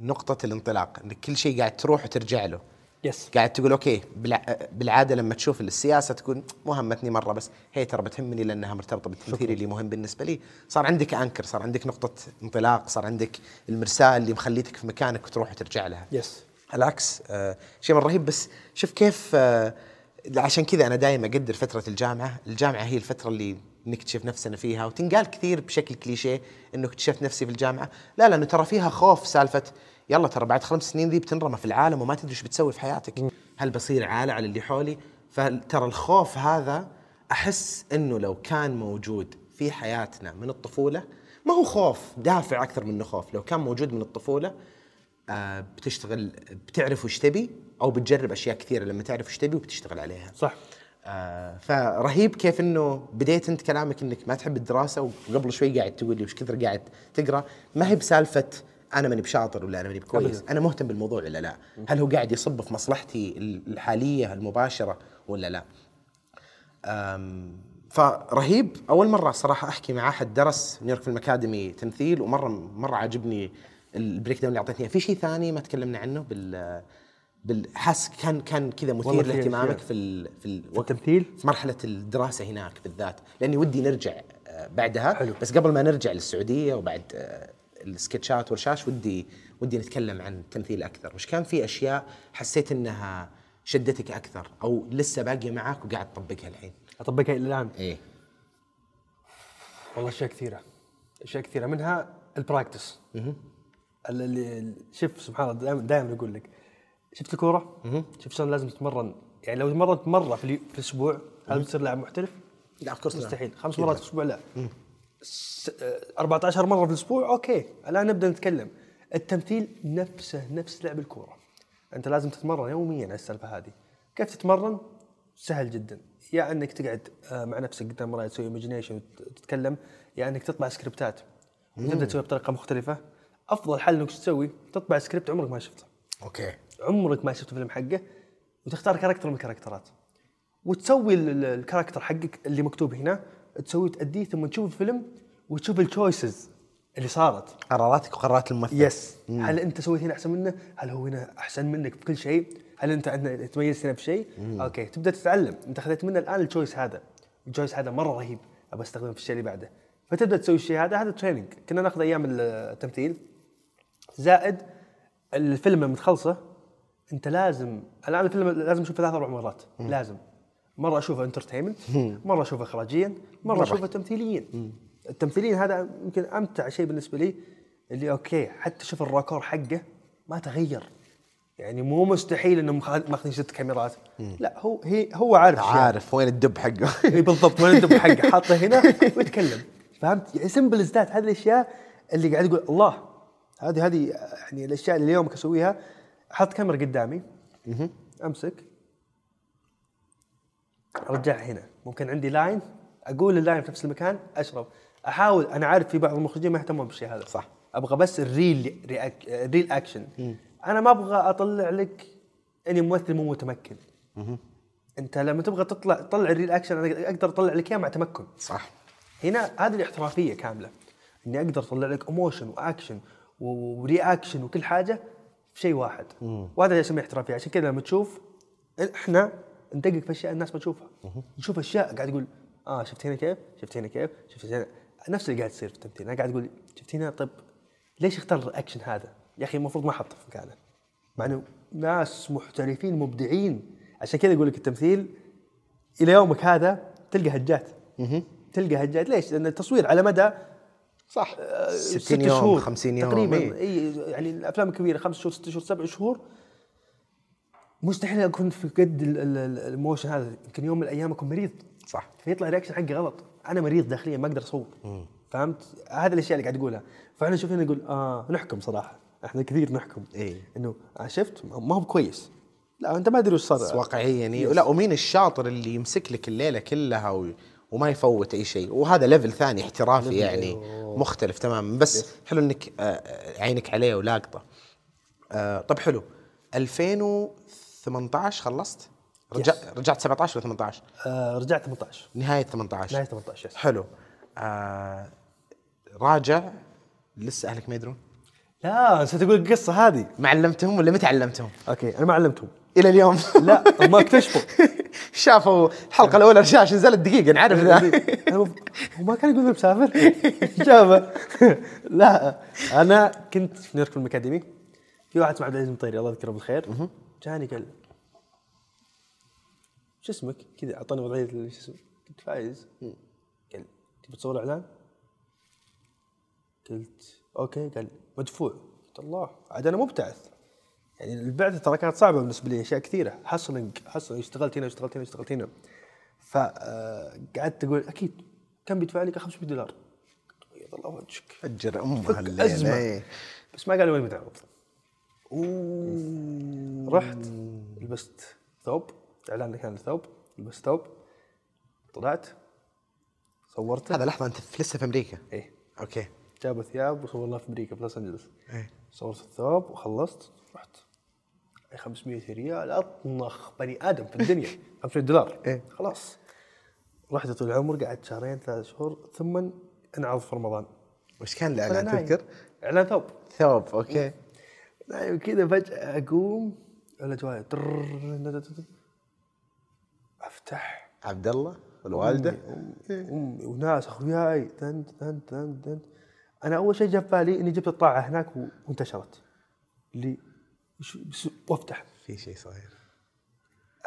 نقطة الانطلاق إنك كل شيء قاعد تروح وترجع له. yes قاعد تقول okay بالع- بالعادة لما تشوف السياسة تقول مو همتني مرة بس هي ترى بتهمني لأنها مرتبطة بالتمثيل اللي مهم بالنسبة لي. صار عندك أنكر صار عندك نقطة انطلاق صار عندك المرساه اللي مخليتك في مكانك وتروح وترجع لها. يس العكس آه شيء من رهيب بس شوف كيف آه عشان كذا أنا دائما أقدر فترة الجامعة، الجامعة هي الفترة اللي نكتشف نفسنا فيها وتنقال كثير بشكل كليشيه إنه اكتشفت نفسي في الجامعة، لا لأنه ترى فيها خوف سالفة يلا ترى بعد خمس سنين ذي بتنرمى في العالم وما تدري إيش بتسوي في حياتك، هل بصير عالة على اللي حولي؟ فترى الخوف هذا أحس إنه لو كان موجود في حياتنا من الطفولة ما هو خوف دافع أكثر منه خوف، لو كان موجود من الطفولة آه، بتشتغل بتعرف وش تبي أو بتجرب أشياء كثيرة لما تعرف وش تبي وبتشتغل عليها. صح. آه فرهيب كيف إنه بديت أنت كلامك إنك ما تحب الدراسة وقبل شوي قاعد تقول لي وش كثر قاعد تقرأ. ما هي بسالفة أنا ماني بشاطر ولا أنا ماني بكويس. أنا مهتم بالموضوع ولا لا؟ هل هو قاعد يصب في مصلحتي الحالية المباشرة ولا لا؟ فرهيب. أول مرة صراحة أحكي مع أحد درس نيويورك film academy تمثيل ومره مرة عاجبني ال breakdown اللي أعطيتني. في شيء ثاني ما تكلمنا عنه بال بالحس كان كان كذا مثير في لاهتمامك. في ال في, ال التمثيل؟ في مرحلة الدراسة هناك بالذات. لأني ودي نرجع آه، بعدها. حلو. بس قبل ما نرجع للسعودية وبعد آه، ال sketchات والشاش ودي ودي نتكلم عن التمثيل أكثر. وش كان في أشياء حسيت إنها شدتك أكثر أو لسه باقية معك وقاعد تطبقها الحين؟ أطبقها إلى الآن؟ إيه. والله أشياء كثيرة. أشياء كثيرة منها البراكتس. اللي شوف سبحان الله دائما دائما أقول لك شفت الكورة؟ شوف شلون لازم تتمرن. يعني لو تمرنت مرة في, الأسبوع هل بتصير لاعب محترف؟ لا. مستحيل. خمس مرات في الأسبوع لا. س- آه، 14 مرة في الأسبوع؟ Okay. الآن نبدأ نتكلم. التمثيل نفسه نفس لعب الكورة. أنت لازم تتمرن يوميا على السالفة هذه. كيف تتمرن؟ سهل جدا. يا أنك تقعد آه، مع نفسك قدام مرايه تسوي imagination وتتكلم يا أنك تطبع scriptات وتبدأ تسويها بطريقة مختلفة. أفضل حل إنك تسوي تطبع سكريبت عمرك ما شفته. Okay. عمرك ما شفت فيلم حقه وتختار character من ال characterات. وتسوي ال- ال- ال character حقك اللي مكتوب هنا تسويه تأديه ثم تشوف الفيلم وتشوف ال choices اللي صارت. قراراتك وقرارات الممثل. Yes هل أنت سويت هنا أحسن منه؟ هل هو هنا أحسن منك في كل شيء؟ هل أنت عندنا تميزت هنا في شيء؟ Okay تبدأ تتعلم. أنت خذيت منه الآن ال choice هذا. ال choice هذا مرة رهيب. ابى أستخدمه في الشيء اللي بعده. فتبدأ تسوي الشيء هذا. هذا training كنا ناخذ أيام التمثيل. زائد الفيلم لما تخلصه انت لازم الآن الفيلم لازم أشوفه ثلاث أربع مرات لازم. مرة أشوفه entertainment مرة أشوفه اخراجيا مرة أشوفه تمثيليا. التمثيليا هذا يمكن أمتع شيء بالنسبة لي اللي okay حتى شوف ال raccord حقه ما تغير. يعني مو مستحيل انهم ماخذ- ماخذين ست كاميرات. لا هو هي هو عارف. عارف وين ال depth حقه. اي بالضبط وين ال depth حقه. حاطه هنا ويتكلم. فهمت؟ يعني simple ازداد هذه الأشياء اللي قاعد يقول الله هذه هذه يعني الأشياء اللي اليوم أسويها أحط كاميرا قدامي. أمسك. ارجعها هنا. ممكن عندي line. أقول ال line في نفس المكان أشرب. أحاول أنا عارف في بعض المخرجين ما يهتمون بالشيء هذا. صح. أبغى بس ال real react- ال reaction. أنا ما أبغى أطلع لك إني ممثل مو متمكن. أنت لما تبغى تطلع تطلع ال reaction أنا أقدر أطلع لك إياه مع تمكن. صح. هنا هذه الاحترافية كاملة. إني أقدر أطلع لك emotion و action و reaction وكل حاجة. شيء واحد. وهذا اللي أسميه احترافية. عشان كذا لما تشوف إحنا ندقق في أشياء الناس ما تشوفها. نشوف أشياء قاعد تقول آه شفت هنا كيف؟ شفت هنا كيف؟ شفت هنا نفس اللي قاعد يصير في التمثيل. أنا قاعد أقول شفت هنا؟ طيب ليش اختار الأكشن هذا؟ يا أخي المفروض ما أحطه في مكانه. مع إنه ناس محترفين مبدعين. عشان كذا أقول لك التمثيل إلى يومك هذا تلقى هجات. تلقى هجات. ليش؟ لأن التصوير على مدى صح. آه، 60 ست يوم شهور 50 يوم تقريبا. إيه. اي يعني الأفلام الكبيرة خمس شهور ست شهور سبع شهور. مستحيل أكون في قد ال- ال- ال- ال emotion هذا. يمكن يوم من الأيام أكون مريض. صح. فيطلع reaction حقي غلط. أنا مريض داخليا ما أقدر أصور. فهمت؟ هذه الأشياء اللي قاعد أقولها. فاحنا شوفنا نقول آه نحكم صراحة. إحنا كثير نحكم. إيه. إنه آه شفت؟ ما هو كويس. لا أنت ما أدري وش صار. واقعيا يعني لا ومين الشاطر اللي يمسك لك الليلة كلها و... وما يفوت أي شيء. وهذا level ثاني احترافي level، يعني أيوه. مختلف تماما. بس حلو إنك آه، عينك عليه ولاقطة. آه، طب حلو. 2018 خلصت؟ رجع رجعت 17 ولا 18 آه رجعت 18 نهاية 18 نهاية 18 yes. حلو. آه راجع. لسه أهلك ما يدرون؟ لا نسيت أقول القصة هذه. ما علمتهم ولا متى علمتهم أوكي أنا ما علمتهم إلى اليوم. لا ما اكتشفوا. شافوا الحلقة الأولى رشاش نزلت دقيقه نعرف ذا. أنا مف- هو ما كان يقول مسافر شافه لا. أنا كنت في New York Film Academy في واحد اسمه عبد العزيز المطيري الله يذكره بالخير. جاني قال شو اسمك؟ كذا أعطاني وضعية شو اسمه قلت فايز. قال تبي تصور إعلان؟ قلت أوكي. قال مدفوع. قلت الله. عاد أنا مبتعث. يعني البعثة ترى كانت صعبة بالنسبة لي أشياء كثيرة. حصلنج حصل اشتغلت هنا اشتغلت هنا اشتغلت هنا. فقعدت أقول أكيد كم بيدفع لي؟ قال 500 دولار. بيض الله وجهك. فجر امها أزمة. بس ما قال وين متعرض رحت لبست ثوب. إعلان كان الثوب. لبست ثوب. طلعت. صورته. هذا لحظة أنت لسه في أمريكا؟ إيه. أوكي. جابوا ثياب وصورناه في أمريكا في لوس أنجلوس. إيه. صورت الثوب وخلصت. رحت. 500 ريال أطنخ بني آدم في الدنيا. 500 دولار. إيه. خلاص. رحت طول العمر قعدت شهرين ثلاث شهور ثم انعرض في رمضان. وش كان الإعلان. تذكر؟ إعلان ثوب. ثوب أوكي. نايم كذا فجأة أقوم الأجواء افتح عبد الله والوالده امي, أمي وناس اخوياي تنت تنت تنت أنا اول شيء جاء في بالي اني جبت الطاعه هناك وانتشرت بس- وافتح. في شيء صاير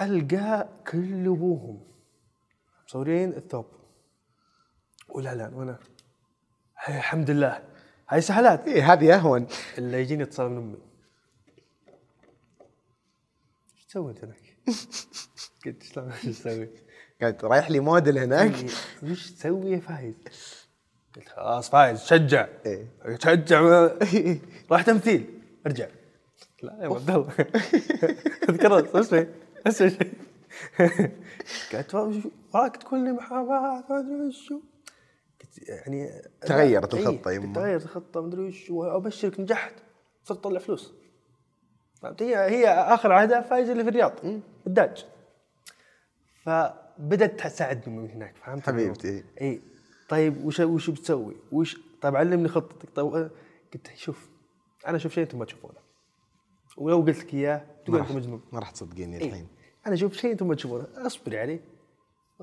ألقى كل ابوهم مصورين الثوب. والاعلان وأنا. الحمد لله. هاي سهلات. إيه هذه أهون. اللي يجيني اتصال من أمي. إيش تسوي أنت هناك؟ قلت شلون إيش تسوي؟ قاعد رايح لي موديل هناك. وش تسوي يا فايز؟ قلت خلاص فايز شجع. إيه. شجع راح تمثيل. ارجع. لا يا عبد الله تذكرت اسمع اسمع شيء قالت وش- وراك تقول لي محاماه ما أدري وشو قلت يعني تغيرت إيه، الخطة يمه. تغيرت الخطة ما أدري وش وابشرك نجحت صرت تطلع فلوس. فهمت؟ هي هي آخر عهدها فايز اللي في الرياض الداج. فبدت تساعدني من هناك فهمت؟ حبيبتي. اي طيب وش وش بتسوي؟ وش طيب علمني خطتك. طيب قلت شوف أنا أشوف شيء أنتم ما تشوفونه. ولو قلت لك إياه تقول أنت مجنون. ما راح تصدقيني إيه. الحين. أنا أشوف شيء أنتم ما تشوفونه اصبري عليه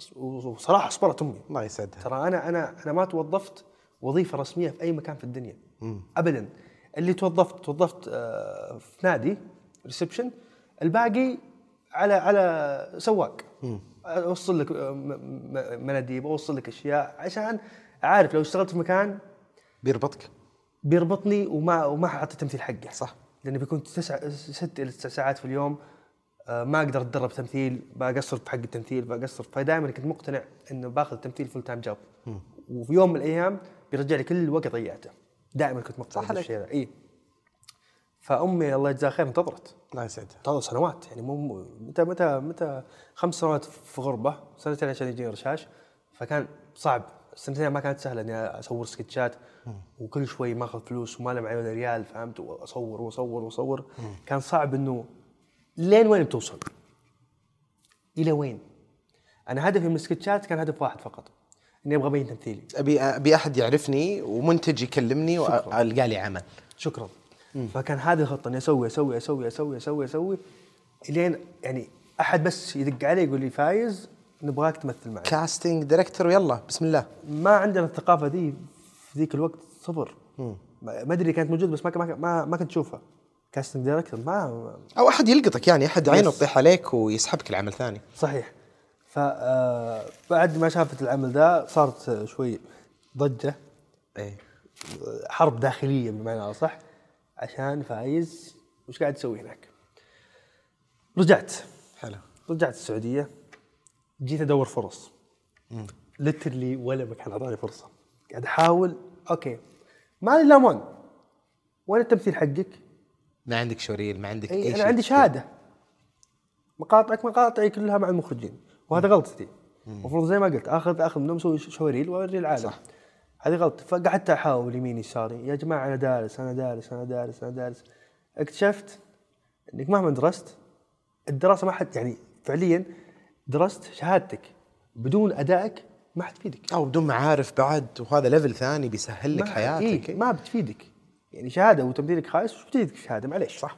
أص- وصراحة أصبرت أمي. الله يسعدها. ترى أنا أنا أنا ما توظفت وظيفة رسمية في أي مكان في الدنيا. ابدا. اللي توظفت توظفت آه، في نادي ريسبشن الباقي على على سواق. أوصل لك آه، مناديب أوصل لك أشياء. عشان عارف لو اشتغلت في مكان بيربطك؟ بيربطني وما وما حاعطي التمثيل حقه. صح. لاني بيكون تسع ست إلى تسع ساعات في اليوم آه، ما أقدر أتدرب تمثيل بقصر في حق التمثيل بقصر. فدائما كنت مقتنع إنه باخذ التمثيل full time job وفي يوم من الأيام بيرجع لي كل الوقت ضيعته. دائما كنت مقتنع. بالشيء ذا إي. فأمي الله يجزاها خير انتظرت. الله يسعدها. انتظر سنوات يعني مو- متى متى متى خمس سنوات في غربة سنتين عشان يجيني رشاش فكان صعب. السنتين ما كانت سهلة إني أصور سكتشات وكل شوي ما اخذ فلوس وما لي معي ولا ريال فهمت؟ وأصور وأصور وأصور. كان صعب إنه لين وين بتوصل؟ إلى وين؟ أنا هدفي من السكتشات كان هدف واحد فقط إني أبغى ابين تمثيلي أبي أبي أحد يعرفني ومنتج يكلمني والقى لي عمل. شكرا. فكان هذه الخطة إني أسوي أسوي أسوي أسوي أسوي أسوي إلين يعني أحد بس يدق علي يقول لي فايز نبغاك تمثل معنا casting director يلا بسم الله. ما عندنا الثقافة ذي في ذيك الوقت صفر. ما أدري كانت موجودة بس ما ما ما, كنت أشوفها. casting director ما أو أحد يلقطك يعني أحد عينه. تطيح عليك ويسحبك العمل ثاني. صحيح. فبعد ما شافت العمل ذا صارت آه، شوي ضجة. إيه. حرب داخلية بمعنى أصح عشان فايز. وش قاعد تسوي هناك؟ رجعت. حلو. رجعت السعودية. جيت أدور فرص. literally ولا مكان أعطاني فرصة. قاعد أحاول أوكي. ما لي لامان وين التمثيل حقك؟ ما عندك showreel ما عندك إي أنا عندي شهادة. مقاطعك مقاطعي كلها مع المخرجين. وهذا غلطتي. المفروض زي ما قلت آخذ آخذ منهم أسوي showreel وأوري العالم. صح. هذه غلط فقعدت أحاول يمين يساري يا جماعة أنا دارس أنا دارس أنا دارس أنا دارس. اكتشفت إنك مهما درست الدراسة ما حد يعني فعليا درست شهادتك بدون أدائك ما حتفيدك. أو بدون معارف بعد وهذا level ثاني بيسهل لك حياتك. إيه ما بتفيدك. يعني شهادة وتمثيلك خايس وش بتفيدك شهادة؟ معليش. صح.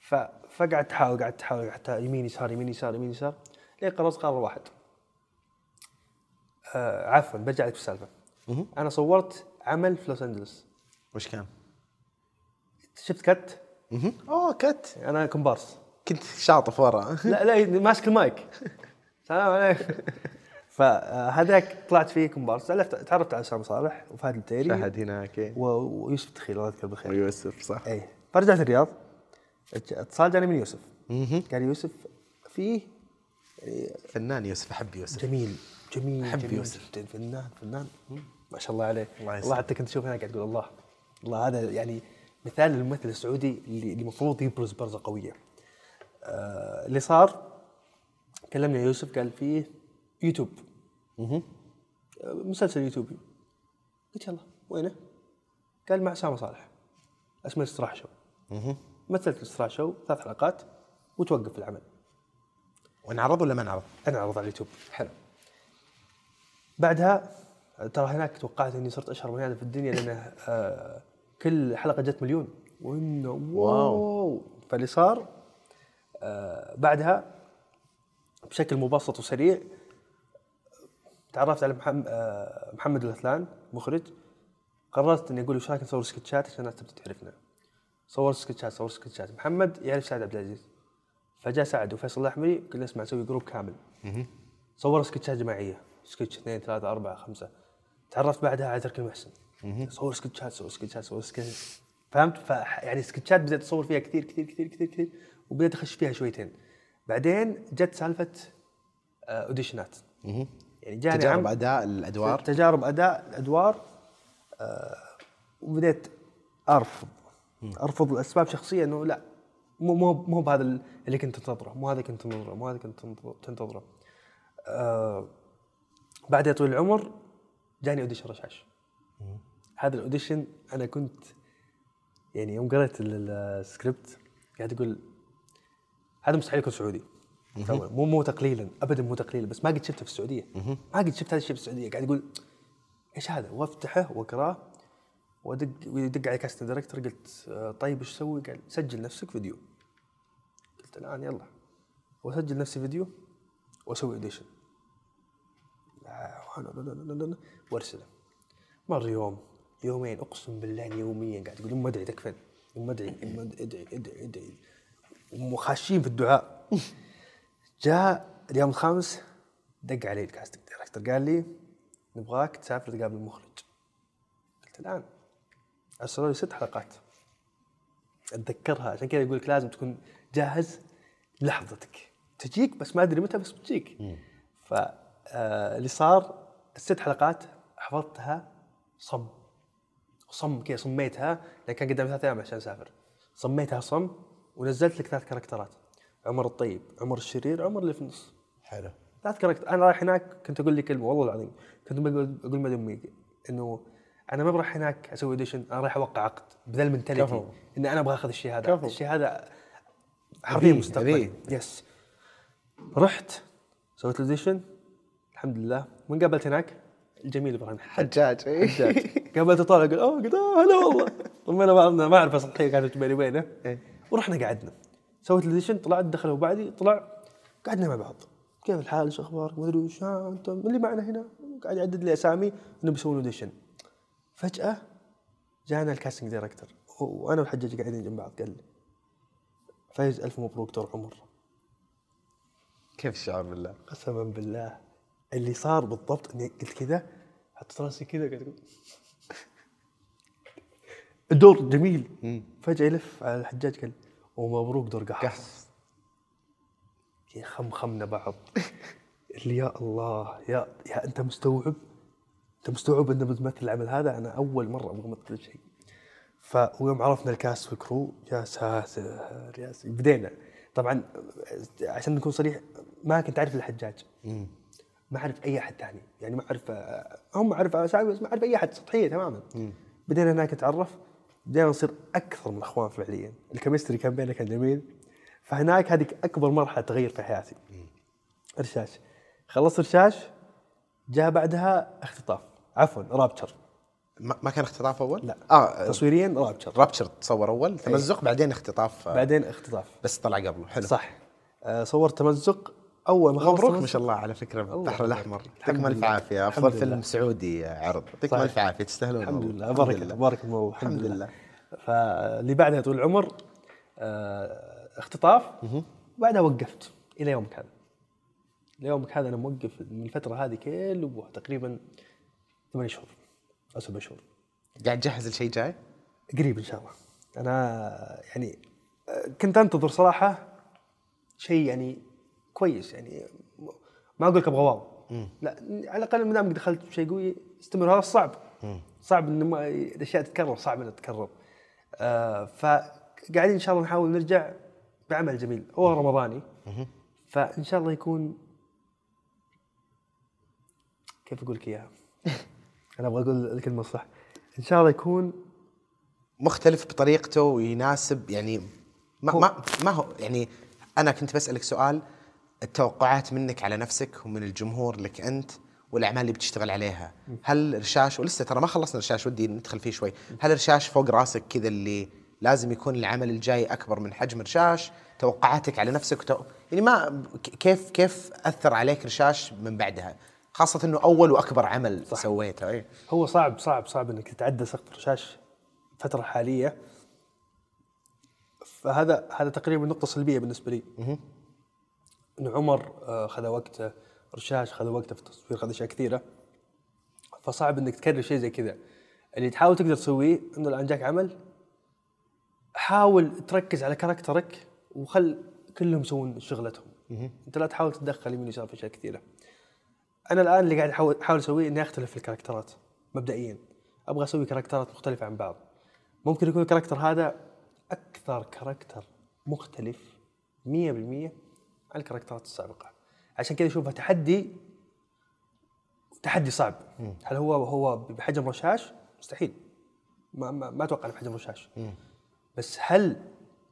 ف فقعدت احاول قعدت احاول قعدت يمين يسار يمين يسار يمين يسار لين قررت قرار واحد. آه عفوا برجع لك في السالفه أنا صورت عمل في لوس انجلوس وش كان؟ شفت cut. أوه cut. أنا كومبارس كنت شاطف ورا. لا لا ماسك المايك. سلام عليكم. فهذاك طلعت فيه كومبارس عرفت- تعرفت على اسامه صالح وفهد التيري. فهد هناك إيه. ويوسف تخيل الله يذكره بالخير. ويوسف صح. اي فرجعت الرياض اتصال جاني من يوسف. قال يوسف فيه فنان يوسف أحب يوسف. جميل جميل أحب جميل يوسف. جدا فنان فنان. ما شاء الله عليه الله حتى كنت أشوف هناك قاعد تقول الله. الله هذا يعني مثال للممثل السعودي اللي اللي المفروض يبرز برزة قوية. آه اللي صار كلمني يوسف قال فيه يوتيوب. آه، مسلسل يوتيوبي. قلت يلا وينه؟ قال مع اسامه صالح. اسمه الاستراحه شو. مثلت الاستراحه شو ثلاث حلقات وتوقف العمل. ونعرض ولا ما نعرض؟ أنا اعرض على اليوتيوب. حلو. بعدها ترى هناك توقعت إني صرت أشهر بني آدم في الدنيا لأنه آه كل حلقة جت مليون. وإنه واو. فاللي صار آه بعدها بشكل مبسط وسريع. تعرفت على محمد, آه محمد الهثلان مخرج. قررت إني أقول وش رايك نصور سكتشات عشان الناس تبدأ تعرفنا. صور سكتشات صور سكتشات. محمد يعرف سعد عبد العزيز. فجاء سعد وفيصل الأحمري قلنا اسمع نسوي group كامل. صور سكتشات جماعية. سكتش اثنين ثلاثة أربعة خمسة. تعرفت بعدها على تركي المحسن صور سكتشات صور سكتشات صور سكتشات. فهمت؟ ف يعني سكتشات بديت أصور فيها كثير كثير كثير كثير كثير وبديت أخش فيها شويتين. بعدين جت سالفة آه، audition ات يعني جاني تجارب أداء الأدوار. تجارب أداء الأدوار آه، وبديت أرفض. أرفض لأسباب شخصية إنه لا مو مو مو بهذا اللي كنت تنتظره مو هذا كنت تنتظره مو هذا كنت تنتظر- تنتظره. آه بعد طويل العمر جاني audition رشاش. هذا ال audition أنا كنت يعني يوم قريت ال- ال- السكريبت قاعد أقول هذا مستحيل يكون سعودي. مو مو تقليلا. ابدا مو تقليلا. بس ما قد شفته في السعودية. ما قد شفت هذا الشيء في السعودية. قاعد أقول إيش هذا؟ وافتحه واقرأه وادق ويدق علي casting director قلت آه، طيب إيش أسوي؟ قال سجل نفسك فيديو. قلت الآن يلا. وأسجل نفسي فيديو وأسوي audition وأرسله. مر يوم. يومين. أقسم بالله يوميا قاعد أقول أم ادعي تكفين أم ادعي أم ادعي ادعي ادعي ادعي وخاشين في الدعاء. جاء اليوم الخامس دق علي ال casting director قال لي نبغاك تسافر تقابل المخرج قلت الآن. أرسلوا لي ست حلقات. أتذكرها. عشان كذا يقول لك لازم تكون جاهز لحظتك. تجيك بس ما أدري متى بس بتجيك. فاللي صار الست حلقات حفظتها صم. صم كذا صميتها لأن كان قدامي ثلاث أيام عشان أسافر. صميتها صم. ونزلت لك ثلاث characterات. عمر الطيب عمر الشرير عمر اللي في النص. حلو. ثلاث character. أنا رايح هناك كنت أقول لي كلمة والله العظيم كنت أقول حتى أمي إنه أنا ما بروح هناك أسوي audition أنا رايح أوقع عقد بذا ال mentality. إن أنا أبغى أخذ الشيء هذا كفو. الشيء هذا حرفيا أبيه. yes رحت سويت ال audition الحمد لله. من قابلت هناك؟ الجميل إبراهيم. حجاج. حجاج. قابلته طالع أقول أوه قلت هلا والله. طبعا أنا ما أعرف سطحية كانت بيني وبينه ورحنا قعدنا سويت ال audition طلعت دخلوا بعدي طلع قعدنا مع بعض. كيف الحال؟ إيش أخبارك ما أدري وش انت من اللي معنا هنا. قاعد يعدد لي أسامي انه بيسوون audition فجأة جانا ال casting director وأنا والحجاج قاعدين جنب بعض قال لي فايز ألف مبروك دور عمر. كيف الشعور بالله؟ قسما بالله. اللي صار بالضبط إني قلت كذا حطيت راسي كذا قاعد أقول الدور جميل. فجأة يلف على الحجاج قال ومبروك دور قحص يا خمخمنا بعض اللي يا الله يا يا أنت مستوعب؟ أنت مستوعب إنه بتمثل العمل هذا؟ أنا أول مرة أبغى أمثل شيء ف ويوم عرفنا الكاست والكرو يا ساتر يا ساتر بدينا. طبعا عشان نكون صريح ما كنت أعرف الحجاج. ما أعرف أي أحد ثاني. يعني ما أعرف هم أعرف بس ما أعرف أي أحد سطحيه تماما. بدينا هناك نتعرف. بدينا نصير أكثر من أخوان فعليا. الكيمستري كان بيننا كان جميل فهناك هذيك أكبر مرحلة تغير في حياتي. رشاش. خلصت رشاش جاء بعدها اختطاف. عفوا رابتشر. ما كان اختطاف أول؟ لا. آه تصويريا رابتشر. رابتشر تصور أول. تمزق بعدين اختطاف. آه، بعدين اختطاف. بس طلع قبله. حلو. صح. آه، صورت تمزق أول ما مبروك ما شاء الله على فكرة البحر. الأحمر يعطيكم ألف. عافية أفضل. فيلم سعودي عرض يعطيكم. ألف عافية تستاهلون الحمد. لله بارك الله بارك الله الحمد, لله. فاللي بعدها طول العمر آه، اختطاف بعدها وقفت إلى يومك هذا ليومك هذا أنا موقف من الفترة هذه كلها تقريبا ثمان شهور أو سبع شهور قاعد تجهز لشيء جاي؟ قريب إن شاء الله أنا يعني آه، كنت أنتظر صراحة شيء يعني كويس يعني ما أقول لك أبغى واو. لا على الأقل ما دامك دخلت بشيء قوي استمر. هذا صعب. صعب إن الاشياء تتكرر صعب إنها تتكرر. آه فقاعدين إن شاء الله نحاول نرجع بعمل جميل. هو رمضاني. فإن شاء الله يكون كيف أقول لك إياها؟ أنا أبغى أقول الكلمة الصح. إن شاء الله يكون مختلف بطريقته ويناسب يعني ما ما ما هو يعني أنا كنت بسألك سؤال التوقعات منك على نفسك ومن الجمهور لك أنت والأعمال اللي بتشتغل عليها. هل رشاش ولسه ترى ما خلصنا رشاش ودي ندخل فيه شوي. هل رشاش فوق راسك كذا اللي لازم يكون العمل الجاي أكبر من حجم رشاش توقعاتك على نفسك وتو... يعني ما كيف كيف أثر عليك رشاش من بعدها؟ خاصة إنه أول وأكبر عمل صح. سويته اي هو صعب صعب صعب إنك تتعدى سقف الرشاش الفترة الحاليه فهذا هذا تقريبا نقطة سلبية بالنسبة لي. انه عمر آه، خذ وقته رشاش خذ وقته في التصوير خذ أشياء كثيرة. فصعب إنك تكرر شيء زي كذا. اللي تحاول تقدر تسويه إنه الآن جاك عمل حاول تركز على كاركترك وخل كلهم يسوون شغلتهم. أنت لا تحاول تتدخل يمين ويسار في أشياء كثيرة. أنا الآن اللي قاعد احاول أحاول أسويه إني أختلف في ال characterات مبدئيا. أبغى أسوي characterات مختلفة عن بعض. ممكن يكون ال character هذا أكثر character مختلف 100% عن ال characterات السابقة. عشان كذا اشوفها تحدي تحدي صعب. هل هو هو بحجم رشاش؟ مستحيل. ما ما, ما أتوقع بحجم رشاش. بس هل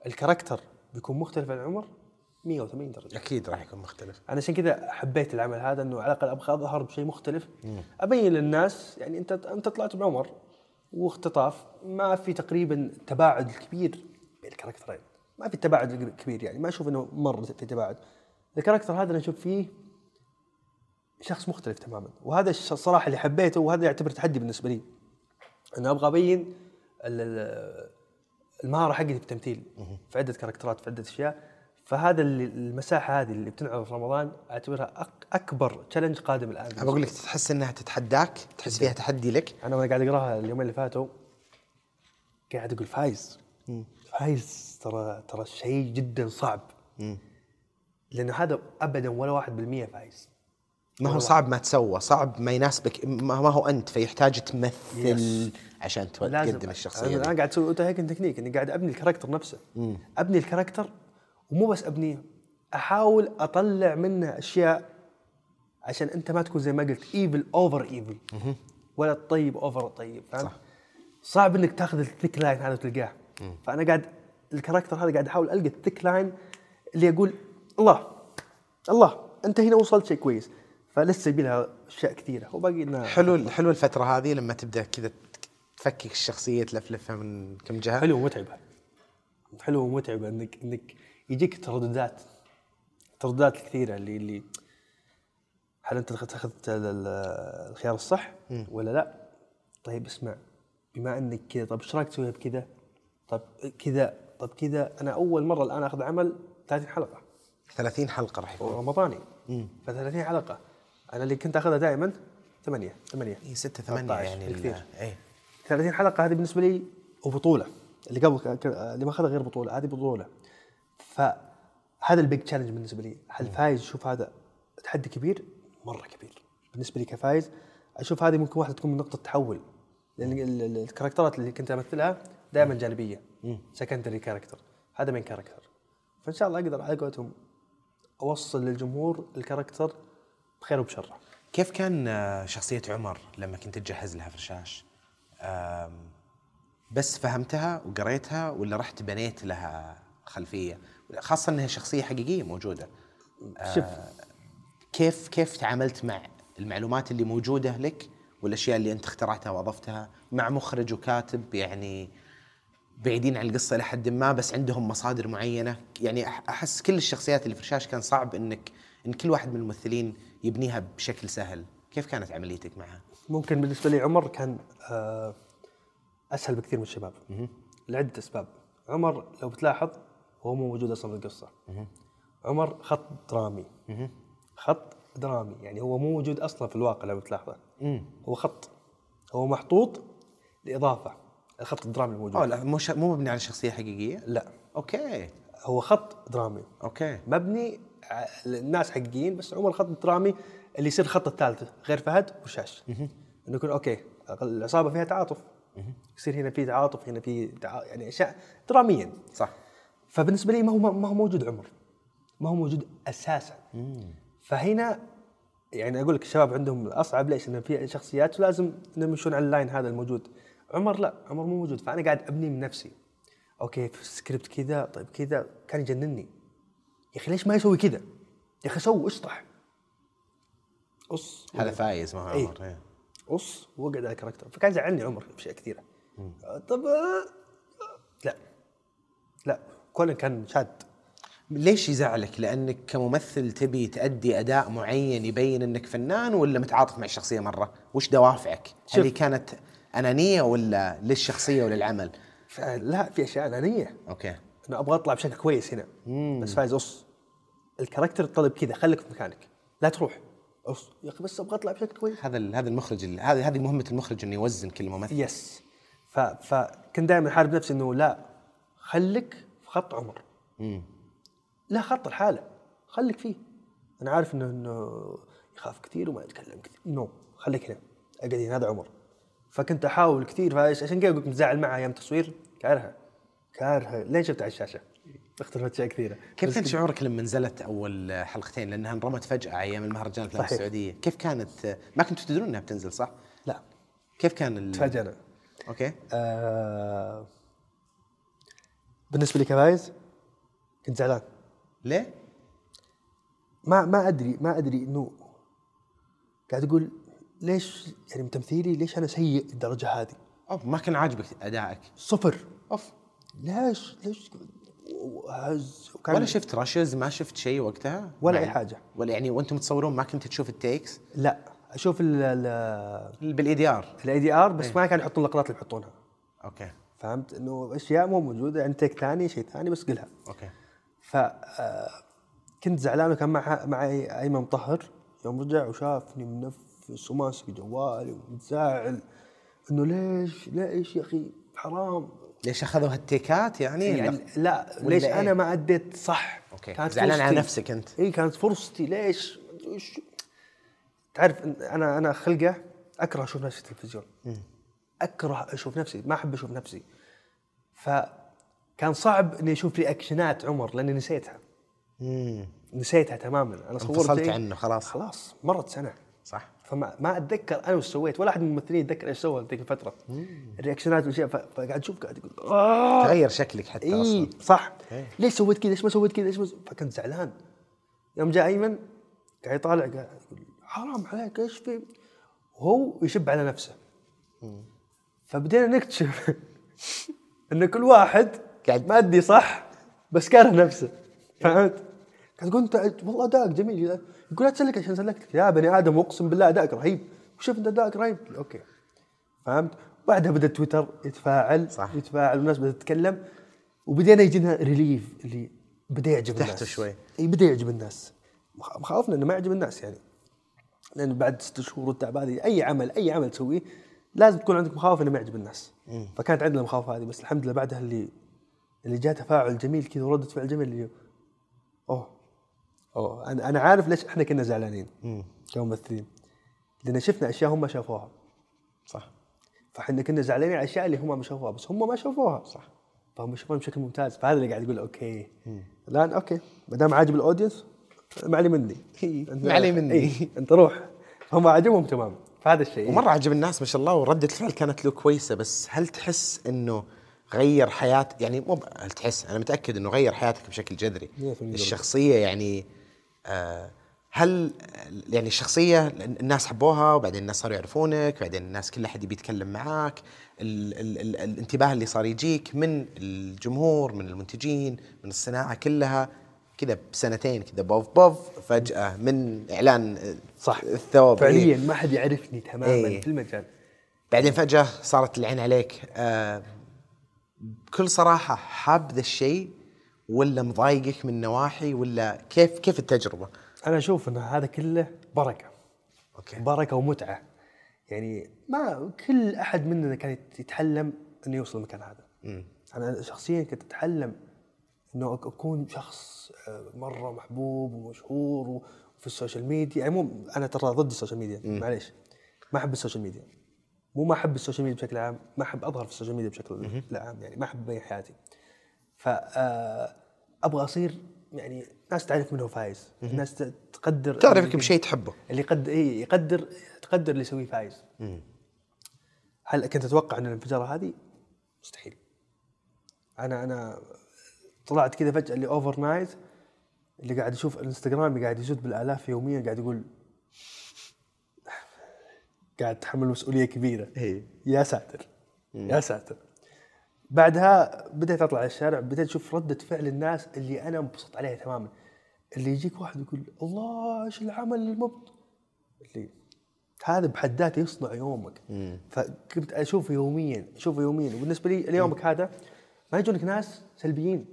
ال character بيكون مختلف عن عمر 180 درجة. أكيد راح يكون مختلف. أنا عشان كذا حبيت العمل هذا إنه على الأقل أبغى أظهر بشيء مختلف. مم. أبين للناس يعني أنت أنت طلعت بعمر واختطاف ما في تقريبا تباعد كبير بين ال characterين. ما في تباعد كبير يعني ما أشوف إنه مره في تباعد. ال character هذا أنا أشوف فيه شخص مختلف تماما وهذا الصراحه اللي حبيته وهذا يعتبر تحدي بالنسبة لي. أنا أبغى أبين المهارة حقتي في التمثيل في عدة characterات في عدة أشياء. فهذا اللي المساحة هذه اللي بتنعرض في رمضان أعتبرها أكبر challenge قادم الآن. أنا بقول لك تحس إنها تتحداك تحس فيها تحدي لك. أنا وأنا قاعد أقراها اليومين اللي فاتوا قاعد أقول فايز. فايز. ترى ترى شيء جدا صعب. لأنه هذا ابدا ولا واحد بالمية فايز. ما هو صعب ما تسوى صعب ما يناسبك ما هو أنت فيحتاج تمثل yes. عشان تقدم الشخصية أنا قاعد أسوي هيك تكنيك أني قاعد أبني ال character نفسه. مم. أبني ال character ومو بس ابنيه أحاول أطلع منه أشياء عشان أنت ما تكون زي ما قلت evil over evil ولا الطيب over الطيب فاهم؟ صح. صعب إنك تاخذ ال thick line هذا وتلقاه. فأنا قاعد ال character هذا قاعد أحاول ألقى ال thick line اللي أقول الله الله أنت هنا وصلت شيء كويس. فلسه يبي لها أشياء كثيرة. وباقي لنا حلو حلو الفترة هذه لما تبدأ كذا تفكك الشخصية تلفلفها من كم جهة. حلو ومتعبة. حلو ومتعبة انك إنك يجيك ترددات الترددات الكثيره اللي اللي هل أنت اخذت الخيار الصح ولا لا؟ طيب اسمع بما إنك كذا طيب إيش رأيك تسويها بكذا؟ طيب كذا طيب كذا أنا أول مرة الآن أخذ عمل 30 حلقة. 30 حلقة راح يكون. رمضاني. ف 30 حلقة. أنا اللي كنت أخذها دائما ثمانية ثمانية. اي 6 8 يعني كثير اي 30 حلقة هذه بالنسبة لي وبطولة. اللي قبل اللي ما أخذها غير بطولة هذه بطولة. فهذا ال big challenge بالنسبة لي. هل فايز شوف هذا تحدي كبير؟ مرة كبير. بالنسبة لي كفايز أشوف هذه ممكن واحدة تكون من نقطة تحول. لأن ال characterات اللي كنت أمثلها دائما جانبية secondary character هذا main character فإن شاء الله أقدر على قولتهم أوصل للجمهور ال character بخير وبشر. كيف كان آه، شخصية عمر لما كنت تجهز لها في رشاش؟ بس فهمتها وقريتها ولا رحت بنيت لها خلفية؟ خاصة إنها شخصية حقيقية موجودة. آه، شوف. كيف كيف تعاملت مع المعلومات اللي موجودة لك والأشياء اللي أنت اخترعتها وأضفتها مع مخرج وكاتب؟ يعني بعيدين عن القصة لحد ما بس عندهم مصادر معينة. يعني أحس كل الشخصيات اللي في الشاشة كان صعب إنك إن كل واحد من الممثلين يبنيها بشكل سهل. كيف كانت عمليتك معها؟ ممكن بالنسبة لي عمر كان آه، أسهل بكثير من الشباب. لعدة أسباب. عمر لو بتلاحظ هو مو موجود أصلا في القصة. عمر خط درامي. خط درامي. يعني هو مو موجود أصلا في الواقع لو بتلاحظه. هو خط. هو محطوط لإضافة. الخط الدرامي الموجود آه لا مو ش... مو مبني على شخصية حقيقية؟ لا. okay. هو خط درامي. okay. مبني الناس حقيقيين بس عمر الخط الدرامي اللي يصير الخط الثالث غير فهد ورشاش. إنه يكون okay العصابة فيها تعاطف. يصير هنا في تعاطف هنا في تع... يعني أشياء دراميا. صح. فبالنسبة لي ما هو ما هو موجود عمر. ما هو موجود أساسا. فهنا يعني أقول لك الشباب عندهم أصعب ليش؟ إنه في شخصيات ولازم إنهم يمشون على ال line هذا الموجود. عمر لا عمر مو موجود فأنا قاعد أبني من نفسي. okay في السكريبت كذا طيب كذا كان يجنني. يا أخي ليش ما يسوي كذا؟ يا أخي سوي اشطح قص هذا فايز ما هو عمر إيه. قص وقعد على ال character فكان يزعلني عمر باشياء كثيرة. طب لا. لا كولن كان شاد. ليش يزعلك؟ لأنك كممثل تبي تأدي أداء معين يبين إنك فنان ولا متعاطف مع الشخصية مرة؟ وش دوافعك؟ هي كانت أنانية ولا للشخصية وللعمل؟ لا في أشياء أنانية. okay. أنا أبغى أطلع بشكل كويس هنا. بس فايز قص ال character طلب كذا خليك في مكانك. لا تروح. قص يا أخي بس أبغى أطلع بشكل كويس. هذا هذا المخرج ال- هذه هذه مهمة المخرج إنه يوزن كل ممثل. yes ف... فكنت دائما أحارب نفسي إنه لا خليك في خط عمر. لا خط الحالة خليك فيه. أنا عارف إنه إنه يخاف كثير وما يتكلم كثير. نو خليك هنا. أقعد هنا هذا عمر. فكنت أحاول كثير فايش عشان كذا قلت متزعل معها أيام تصوير. كارهه كارهه لين شفتها على الشاشة؟ اختلفت اشياء كثيرة. كيف كان شعورك لما نزلت أول حلقتين؟ لأنها انرمت فجأة أيام المهرجان صحيح. السعودية. كيف كانت؟ ما كنتوا تدرون إنها بتنزل صح؟ لا. كيف كان ال... تفاجأنا. okay. آه بالنسبة لي كفايز كنت زعلان. ليه؟ ما ما ادري ما أدري إنه قاعد أقول ليش يعني من تمثيلي ليش أنا سيء الدرجة هذه؟ أوف ما كان عاجبك أدائك. صفر. أوف. ليش؟ ليش؟ وكان ولا شفت rushes ما شفت شيء وقتها؟ ولا مع- أي حاجة. ولا يعني وأنتم تصورون ما كنت تشوف ال takes؟ لا. أشوف ال بال VT R. ال VTR بس ما كانوا يحطون اللقطات اللي يحطونها. okay. فهمت؟ إنه أشياء مو موجودة يعني take ثاني شيء ثاني بس قلها. okay. ف آه، كنت زعلان وكان مع معي أيمن مطهر يوم رجع وشافني منفس وماسك جوالي ومتزاعل إنه ليش ليش يا أخي؟ حرام. ليش أخذوا هالتيكات يعني, يعني لا. ليش إيه؟ أنا ما أديت؟ صح. okay. زعلان على. نفسك أنت. اي كانت فرصتي. ليش؟ تعرف أنا أنا خلقة أكره أشوف نفسي في التلفزيون. أكره أشوف نفسي. ما أحب أشوف نفسي. فكان صعب إني أشوف رياكشنات عمر لأني نسيتها. امم نسيتها تماما. أنا صورت انفصلت عنه خلاص. خلاص مرت سنة. صح. فما ما أتذكر أنا وش سويت ولا أحد من الممثلين يتذكر إيش سوى ذيك الفترة. الرياكشنات والأشياء فقاعد أشوف قاعد أقول آه. تغير شكلك حتى اي أصلا. صح. إيه. ليش سويت كذا؟ ليش ما سويت كذا؟ ليش ما فكنت زعلان. يوم جاء أيمن قاعد يطالع قاعد يقول حرام عليك إيش في وهو يشب على نفسه. فبدينا نكتشف إن كل واحد قاعد- مادي صح بس كاره نفسه. فهمت؟ قاعد تقول انت والله ادائك جميل. يقول لا تسلك عشان سلكتك يا بني آدم أقسم بالله أدائك رهيب. وشوف أنت أدائك رهيب. أوكي. فهمت؟ بعدها بدأ تويتر يتفاعل صح. يتفاعل والناس بدأت تتكلم. وبدينا يجينا ريليف اللي بدأ يعجب الناس. شوي. إي بدأ يعجب الناس. مخ- مخاوفنا إنه ما يعجب الناس يعني. لأن بعد ست شهور والتعب هذه أي عمل أي عمل تسويه لازم تكون عندك مخاوف إنه ما يعجب الناس. فكانت عندنا المخاوف هذه. بس الحمد لله بعدها اللي اللي جاء تفاعل جميل كذا وردة فعل جميل اللي أوه أنا عارف ليش إحنا كنا زعلانين كممثلين. لأن شفنا أشياء هم ما شافوها. صح. فإحنا كنا زعلانين على الأشياء اللي هم ما شافوها بس هم ما شافوها. صح. فهم يشوفون بشكل ممتاز. فهذا اللي قاعد يقول okay. الآن okay. ما دام عاجب ال audience ما علي مني. ما علي مني. إيه، أنت روح. هم عاجبهم تمام. فهذا الشيء. ومرة عجب الناس ما شاء الله وردة الفعل كانت له كويسة بس هل تحس إنه غير حياه يعني مو هل تحس؟ أنا متأكد إنه غير حياتك بشكل جذري. 100% الشخصية يعني هل يعني الشخصيه الناس حبوها وبعدين الناس صاروا يعرفونك بعدين الناس كل أحد يبي يتكلم معاك ال ال ال الانتباه اللي صار يجيك من الجمهور من المنتجين من الصناعة كلها كذا بسنتين كذا بوف بوف فجأة من إعلان آه، صح. الثوب فعليا ما حد يعرفني تماما إيه. في المجال. بعدين فجأة صارت العين عليك. آه بكل صراحة حاب ذا الشيء ولا مضايقك من نواحي ولا كيف كيف التجربة؟ أنا أشوف إن هذا كله بركة. okay. بركة ومتعة. يعني ما كل أحد مننا كان يتحلم إنه يوصل المكان هذا. أنا شخصيا كنت أتحلم إنه أكون شخص آه، مرة محبوب ومشهور وفي ال social media. يعني مو أنا ترى ضد ال social media. معليش. ما أحب ال social media. مو ما أحب ال social media بشكل عام. ما أحب أظهر في ال social media بشكل عام يعني ما أحب حياتي. ف آه، أصير يعني ناس تعرف منه فايز الناس ت- تقدر تعرفك بشيء تحبه. اللي يقدر إي يقدر تقدر اللي يسويه فايز. هل كنت أتوقع إن الانفجاره هذه؟ مستحيل. أنا أنا طلعت كذا فجأة اللي overnight اللي قاعد يشوف الإنستغرام قاعد يزود بالآلاف يوميا قاعد يقول قاعد تحمل مسؤولية كبيرة. إيه. يا ساتر. يا ساتر. بعدها بديت أطلع على الشارع بديت أشوف ردة فعل الناس اللي أنا انبسط عليها تماما. اللي يجيك واحد يقول الله إيش العمل المبط؟ اللي هذا بحد ذاته يصنع يومك. فكنت أشوفه يوميا أشوفه يوميا. وبالنسبة لي ليومك هذا ما يجونك ناس سلبيين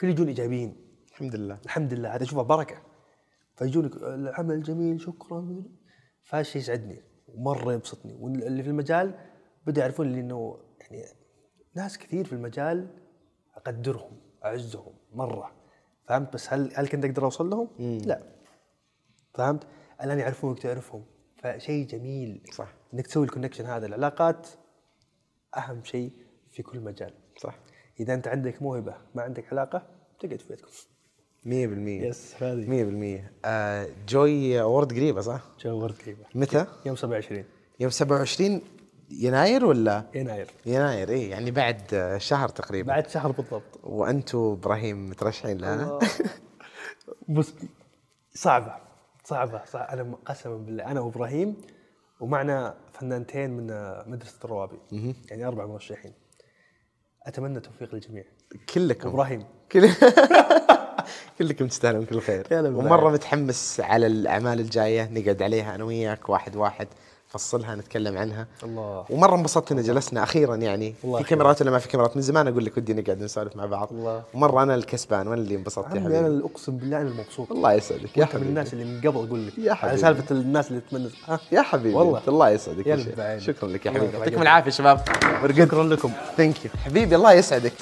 كل يجون إيجابيين. الحمد لله. الحمد لله هذا أشوفه بركة. فيجونك العمل جميل شكرا. فهالشيء يسعدني ومرة يبسطني. واللي في المجال بدأوا يعرفون لي إنه يعني ناس كثير في المجال أقدرهم أعزهم مرة. فهمت؟ بس هل هل كنت أقدر أوصل لهم؟ لا. فهمت؟ الآن يعرفونك تعرفهم. فشيء جميل. صح. إنك تسوي الكونكشن هذا. العلاقات أهم شيء في كل مجال. صح. إذا أنت عندك موهبة ما عندك علاقة تقعد في بيتكم. 100% yes هذه. 100% آه Joy Award قريبة صح؟ Joy Award قريبة. متى؟ يوم 27 يوم 27 يناير ولا؟ يناير. يناير اي يعني بعد شهر تقريبا. بعد شهر بالضبط. وأنتم إبراهيم مترشحين لها بص صعبة صعبة صعبة. أنا قسما بالله أنا وإبراهيم ومعنا فنانتين من مدرسة الروابي يعني أربع مرشحين. أتمنى التوفيق للجميع. كلكم. إبراهيم. كل كلكم تستاهلون كل خير. ومرة متحمس على الأعمال الجاية. نقعد عليها أنا وياك واحد واحد. نفصلها نتكلم عنها. الله. ومرة انبسطت ان جلسنا أخيرا يعني. الله في. كاميرات ولا ما في كاميرات؟ من زمان أقول لك ودي نقعد نسولف مع بعض. الله. ومرة أنا الكسبان وأنا اللي انبسطت يا حبيبي. أنا أقسم بالله أنا المبسوط. الله يسعدك يا وأنت من حبيبي. الناس اللي من قبل أقول لك. يا على حبيبي. سالفة الناس اللي تتمنى ها؟ يا حبيبي. والله. الله يسعدك يا. شكرا لك يا حبيبي. يعطيكم. العافية شباب. شكرا لكم. ثانك يو حبيبي الله يسعدك.